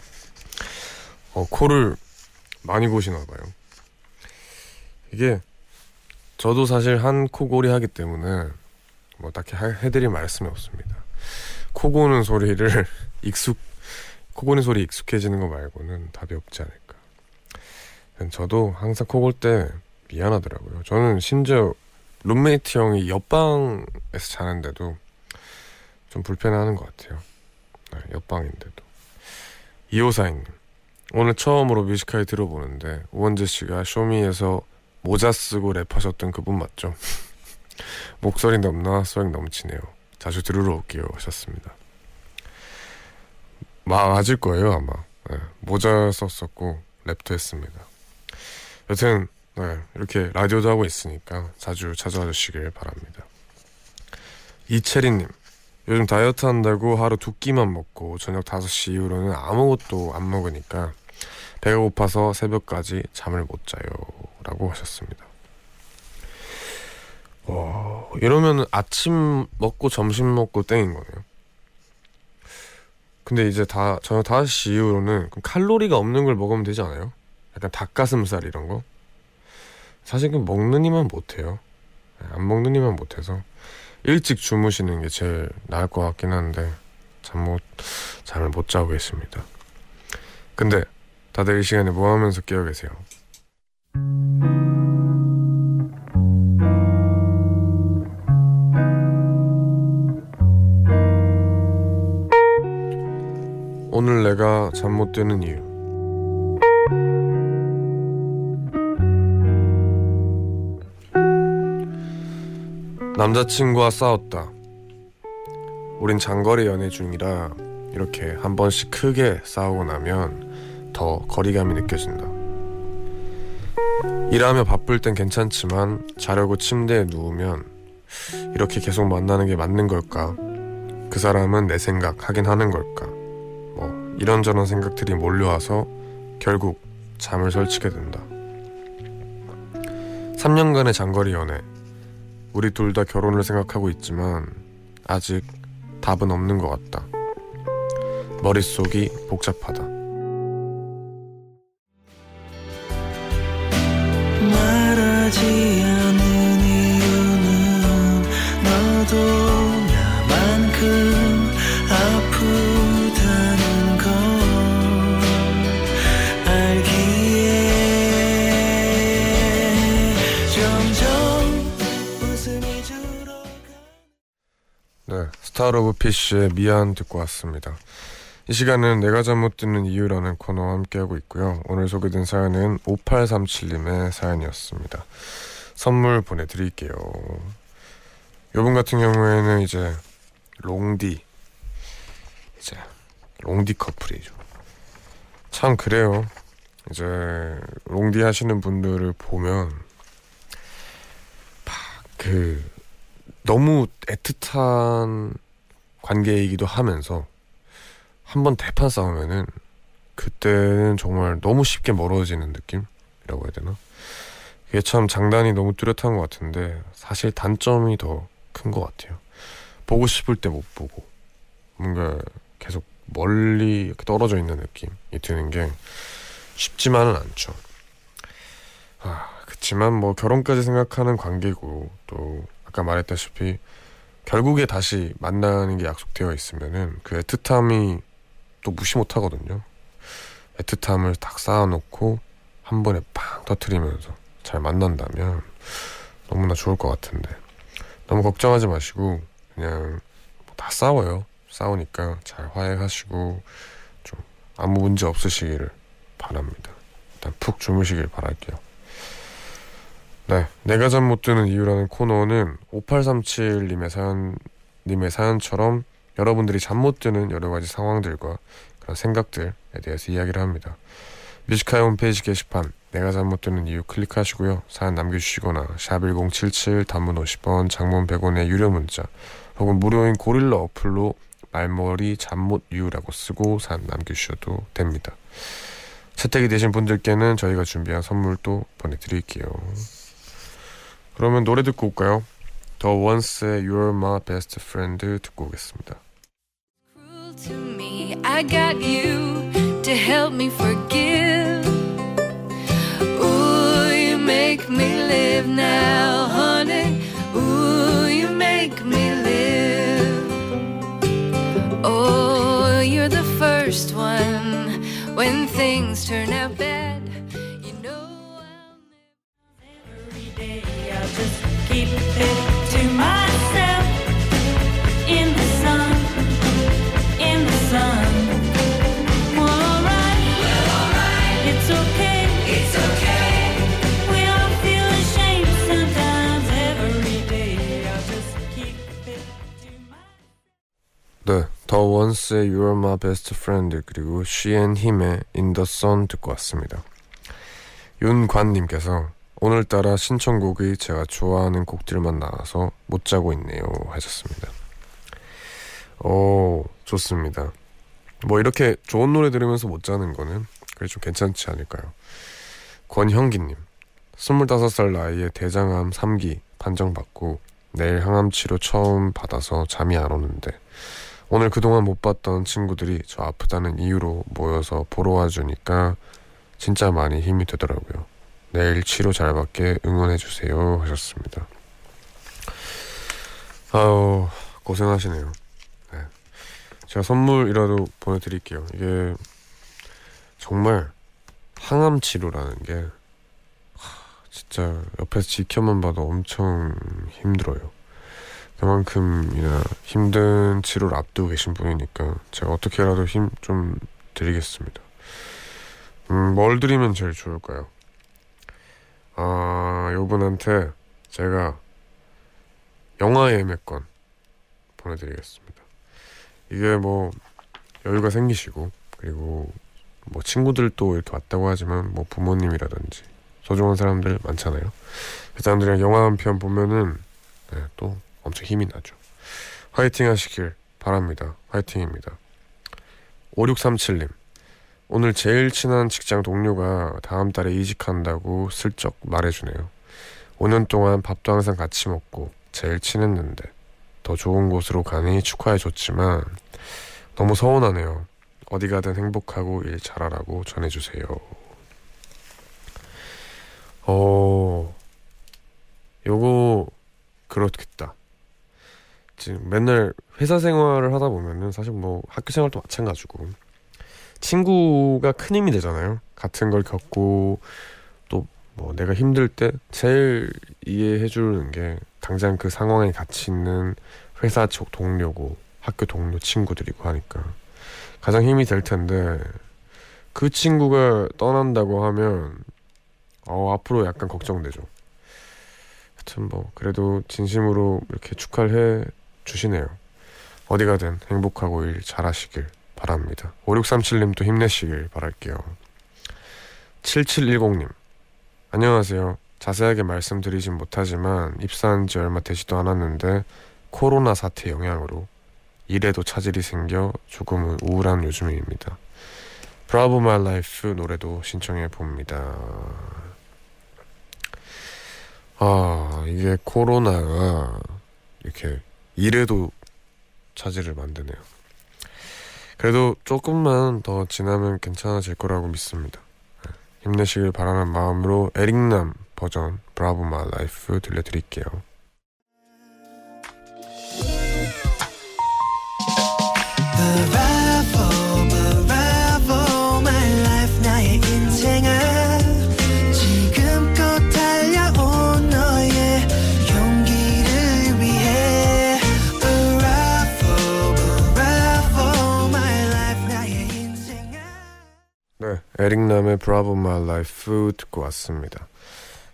어, 코를 많이 고시나 봐요. 이게 저도 사실 한 코골이 하기 때문에 뭐 딱히 하- 해드릴 말씀이 없습니다. 코 고는 소리를 *laughs* 익숙 코 고는 소리 익숙해지는 거 말고는 답이 없지 않을까. 저도 항상 코 골 때 미안하더라고요. 저는 심지어 룸메이트 형이 옆방에서 자는데도 좀 불편해하는 것 같아요. 네, 옆방인데도. 이호사님 오늘 처음으로 Music High 들어보는데 우원재 씨가 쇼미에서 모자 쓰고 랩하셨던 그분 맞죠? *laughs* 목소리 넘나 소울 넘치네요. 자주 들으러 올게요 하셨습니다. 마, 맞을 거예요 아마. 네, 모자 썼었고 랩도 했습니다. 여튼 네, 이렇게 라디오도 하고 있으니까 자주 찾아와 주시길 바랍니다. 이채리님 요즘 다이어트 한다고 하루 두 끼만 먹고 저녁 5시 이후로는 아무것도 안 먹으니까 배가 고파서 새벽까지 잠을 못 자요 라고 하셨습니다. 와, 이러면 아침 먹고 점심 먹고 땡인 거네요. 근데 이제 다 저녁 5시 이후로는 그럼 칼로리가 없는 걸 먹으면 되지 않아요? 약간 닭가슴살 이런 거? 사실 그 먹는 이만 못해요. 네, 안 먹는 이만 못해서 일찍 주무시는 게 제일 나을 것 같긴 한데 잠 못 잠을 못 자고 계십니다. 근데 다들 이 시간에 뭐 하면서 깨어 계세요? 오늘 내가 잠 못 드는 이유. 남자친구와 싸웠다. 우린 장거리 연애 중이라 이렇게 한 번씩 크게 싸우고 나면 더 거리감이 느껴진다. 일하며 바쁠 땐 괜찮지만 자려고 침대에 누우면 이렇게 계속 만나는 게 맞는 걸까? 그 사람은 내 생각 하긴 하는 걸까? 뭐 이런저런 생각들이 몰려와서 결국 잠을 설치게 된다. 3년간의 장거리 연애. 우리 둘 다 결혼을 생각하고 있지만 아직 답은 없는 것 같다. 머릿속이 복잡하다. 스타 오브 피쉬의 미안 듣고 왔습니다. 이 시간은 내가 잠 못 드는 이유라는 코너와 함께하고 있고요. 오늘 소개된 사연은 5837님의 사연이었습니다. 선물 보내드릴게요. 요분 같은 경우에는 이제 롱디 이제 롱디 커플이죠. 참 그래요. 이제 롱디 하시는 분들을 보면 막그 너무 애틋한 관계이기도 하면서 한번 대판 싸우면은 그때는 정말 너무 쉽게 멀어지는 느낌이라고 해야 되나? 이게 참 장단이 너무 뚜렷한 것 같은데 사실 단점이 더 큰 것 같아요. 보고 싶을 때 못 보고 뭔가 계속 멀리 떨어져 있는 느낌이 드는 게 쉽지만은 않죠. 아, 그치만 뭐 결혼까지 생각하는 관계고 또 아까 말했다시피 결국에 다시 만나는 게 약속되어 있으면은 그 애틋함이 또 무시 못하거든요. 애틋함을 딱 쌓아놓고 한 번에 팡 터트리면서 잘 만난다면 너무나 좋을 것 같은데 너무 걱정하지 마시고 그냥 뭐 다 싸워요. 싸우니까 잘 화해하시고 좀 아무 문제 없으시기를 바랍니다. 일단 푹 주무시길 바랄게요. 네, 내가 잠 못 드는 이유라는 코너는 5837님의 사연 님의 사연처럼 여러분들이 잠 못 드는 여러 가지 상황들과 그런 생각들에 대해서 이야기를 합니다. 뮤지카이 홈페이지 게시판 내가 잠 못 드는 이유 클릭하시고요. 사연 남겨주시거나 샵1077 단문 50원 장문 100원의 유료 문자 혹은 무료인 고릴라 어플로 말머리 잠못 이유라고 쓰고 산 남겨주셔도 됩니다. 채택이 되신 분들께는 저희가 준비한 선물도 보내드릴게요. 그러면 노래 듣고 올까요? 더 원스의 You're My Best Friend 듣고 오겠습니다. To me. I got you to help me forgive. Ooh, you make me live now, honey. Ooh, you make me live. Oh, you're the first one when things turn out bad. You know I'll Every day I'll just keep it 더 원스의 You're My Best Friend 그리고 쉬앤힘의 In The Sun 듣고 왔습니다. 윤관님께서 오늘따라 신청곡이 제가 좋아하는 곡들만 나와서 못 자고 있네요 하셨습니다. 오 좋습니다. 뭐 이렇게 좋은 노래 들으면서 못 자는 거는 그게 좀 괜찮지 않을까요? 권형기님 25살 나이에 대장암 3기 판정받고 내일 항암 치료 처음 받아서 잠이 안 오는데 오늘 그동안 못 봤던 친구들이 저 아프다는 이유로 모여서 보러 와주니까 진짜 많이 힘이 되더라고요. 내일 치료 잘 받게 응원해주세요 하셨습니다. 아우 고생하시네요. 네. 제가 선물이라도 보내드릴게요. 이게 정말 항암 치료라는 게 하, 진짜 옆에서 지켜만 봐도 엄청 힘들어요. 그만큼이나 힘든 치료를 앞두고 계신 분이니까 제가 어떻게라도 힘 좀 드리겠습니다. 음, 뭘 드리면 제일 좋을까요? 아, 요분한테 제가 영화 예매권 보내드리겠습니다. 이게 뭐 여유가 생기시고 그리고 뭐 친구들도 이렇게 왔다고 하지만 뭐 부모님이라든지 소중한 사람들 많잖아요. 그 사람들이랑 영화 한 편 보면은 네, 또 엄청 힘이 나죠. 화이팅 하시길 바랍니다. 화이팅입니다. 5637님. 오늘 제일 친한 직장 동료가 다음 달에 이직한다고 슬쩍 말해주네요. 5년 동안 밥도 항상 같이 먹고 제일 친했는데 더 좋은 곳으로 가니 축하해줬지만 너무 서운하네요. 어디 가든 행복하고 일 잘하라고 전해주세요. 어, 요거 그렇겠다. 지금 맨날 회사 생활을 하다 보면은 사실 뭐 학교 생활도 마찬가지고 친구가 큰 힘이 되잖아요. 같은 걸 겪고 또 뭐 내가 힘들 때 제일 이해해 주는 게 당장 그 상황에 같이 있는 회사 쪽 동료고 학교 동료 친구들이고 하니까 가장 힘이 될 텐데 그 친구가 떠난다고 하면 어 앞으로 약간 걱정되죠. 하여튼 뭐 그래도 진심으로 이렇게 축하를 해 주시네요. 어디 가든 행복하고 일 잘하시길 바랍니다. 5637님도 힘내시길 바랄게요. 7710님 안녕하세요. 자세하게 말씀드리진 못하지만 입사한 지 얼마 되지도 않았는데 코로나 사태 영향으로 일에도 차질이 생겨 조금은 우울한 요즘입니다. Bravo My Life 노래도 신청해 봅니다. 아, 이게 코로나가 이렇게 일에도 차질을 만드네요. 그래도 조금만 더 지나면 괜찮아질 거라고 믿습니다. 네, 힘내시길 바라는 마음으로 에릭남 버전 브라보 마 라이프 들려드릴게요. 에릭남의 Bravo My Life 듣고 왔습니다.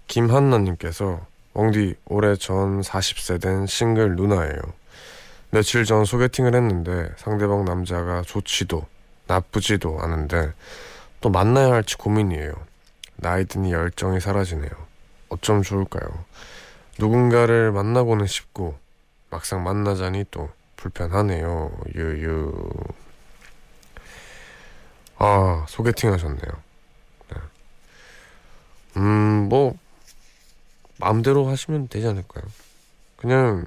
김한나님께서 웡디 올해 전 40세 된 싱글 누나예요. 며칠 전 소개팅을 했는데 상대방 남자가 좋지도 나쁘지도 않은데 또 만나야 할지 고민이에요. 나이 드니 열정이 사라지네요. 어쩜 좋을까요? 누군가를 만나고는 싶고 막상 만나자니 또 불편하네요. 유유. 아 소개팅 하셨네요. 네. 음, 뭐 마음대로 하시면 되지 않을까요? 그냥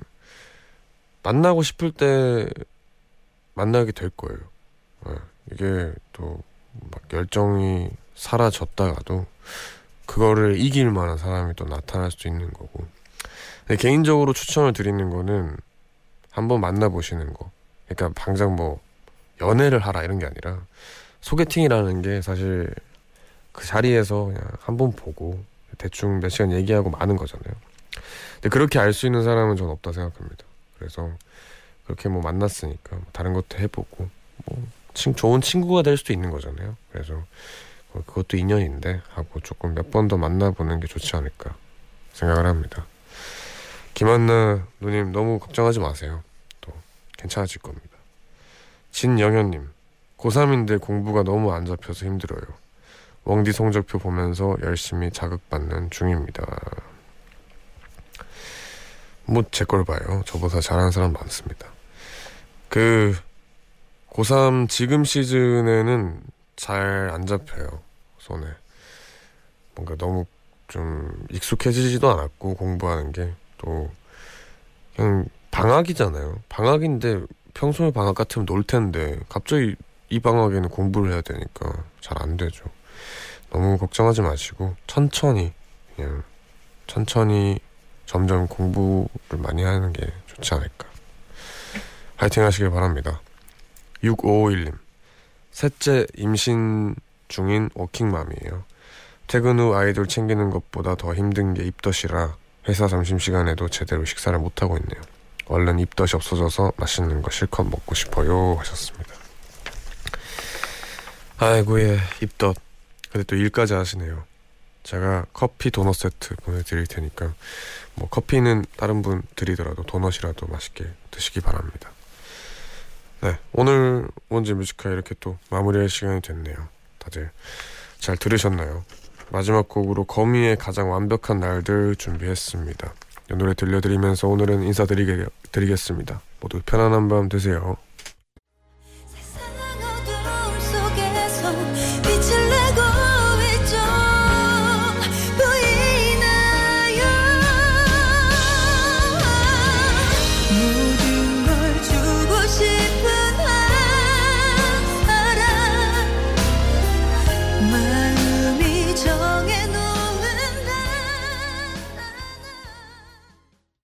만나고 싶을 때 만나게 될 거예요. 네. 이게 또 막 열정이 사라졌다가도 그거를 이길 만한 사람이 또 나타날 수 있는 거고. 개인적으로 추천을 드리는 거는 한번 만나보시는 거. 그러니까 당장 뭐 연애를 하라 이런 게 아니라 소개팅이라는 게 사실 그 자리에서 그냥 한 번 보고 대충 몇 시간 얘기하고 마는 거잖아요. 근데 그렇게 알 수 있는 사람은 전 없다 생각합니다. 그래서 그렇게 뭐 만났으니까 다른 것도 해보고 뭐 친, 좋은 친구가 될 수도 있는 거잖아요. 그래서 뭐 그것도 인연인데 하고 조금 몇 번 더 만나보는 게 좋지 않을까 생각을 합니다. 김한나 누님 너무 걱정하지 마세요. 또 괜찮아질 겁니다. 진영현님 고3인데 공부가 너무 안 잡혀서 힘들어요. 웡디 성적표 보면서 열심히 자극받는 중입니다. 뭐 제 걸 봐요. 저보다 잘하는 사람 많습니다. 그 고3 지금 시즌에는 잘 안 잡혀요. 손에. 뭔가 너무 좀 익숙해지지도 않았고 공부하는 게 또 그냥 방학이잖아요. 방학인데 평소에 방학 같으면 놀 텐데 갑자기 이 방학에는 공부를 해야 되니까 잘 안 되죠. 너무 걱정하지 마시고 천천히 그냥 천천히 점점 공부를 많이 하는 게 좋지 않을까. 파이팅 하시길 바랍니다. 6551님. 셋째 임신 중인 워킹맘이에요. 퇴근 후 아이들 챙기는 것보다 더 힘든 게 입덧이라 회사 점심시간에도 제대로 식사를 못하고 있네요. 얼른 입덧이 없어져서 맛있는 거 실컷 먹고 싶어요 하셨습니다. 아이고 예 입덧. 근데 또 일까지 하시네요. 제가 커피 도넛 세트 보내드릴 테니까 뭐 커피는 다른 분 드리더라도 도넛이라도 맛있게 드시기 바랍니다. 네 오늘 원지 뮤지컬 이렇게 또 마무리할 시간이 됐네요. 다들 잘 들으셨나요? 마지막 곡으로 거미의 가장 완벽한 날들 준비했습니다. 이 노래 들려드리면서 오늘은 인사드리겠습니다. 모두 편안한 밤 되세요.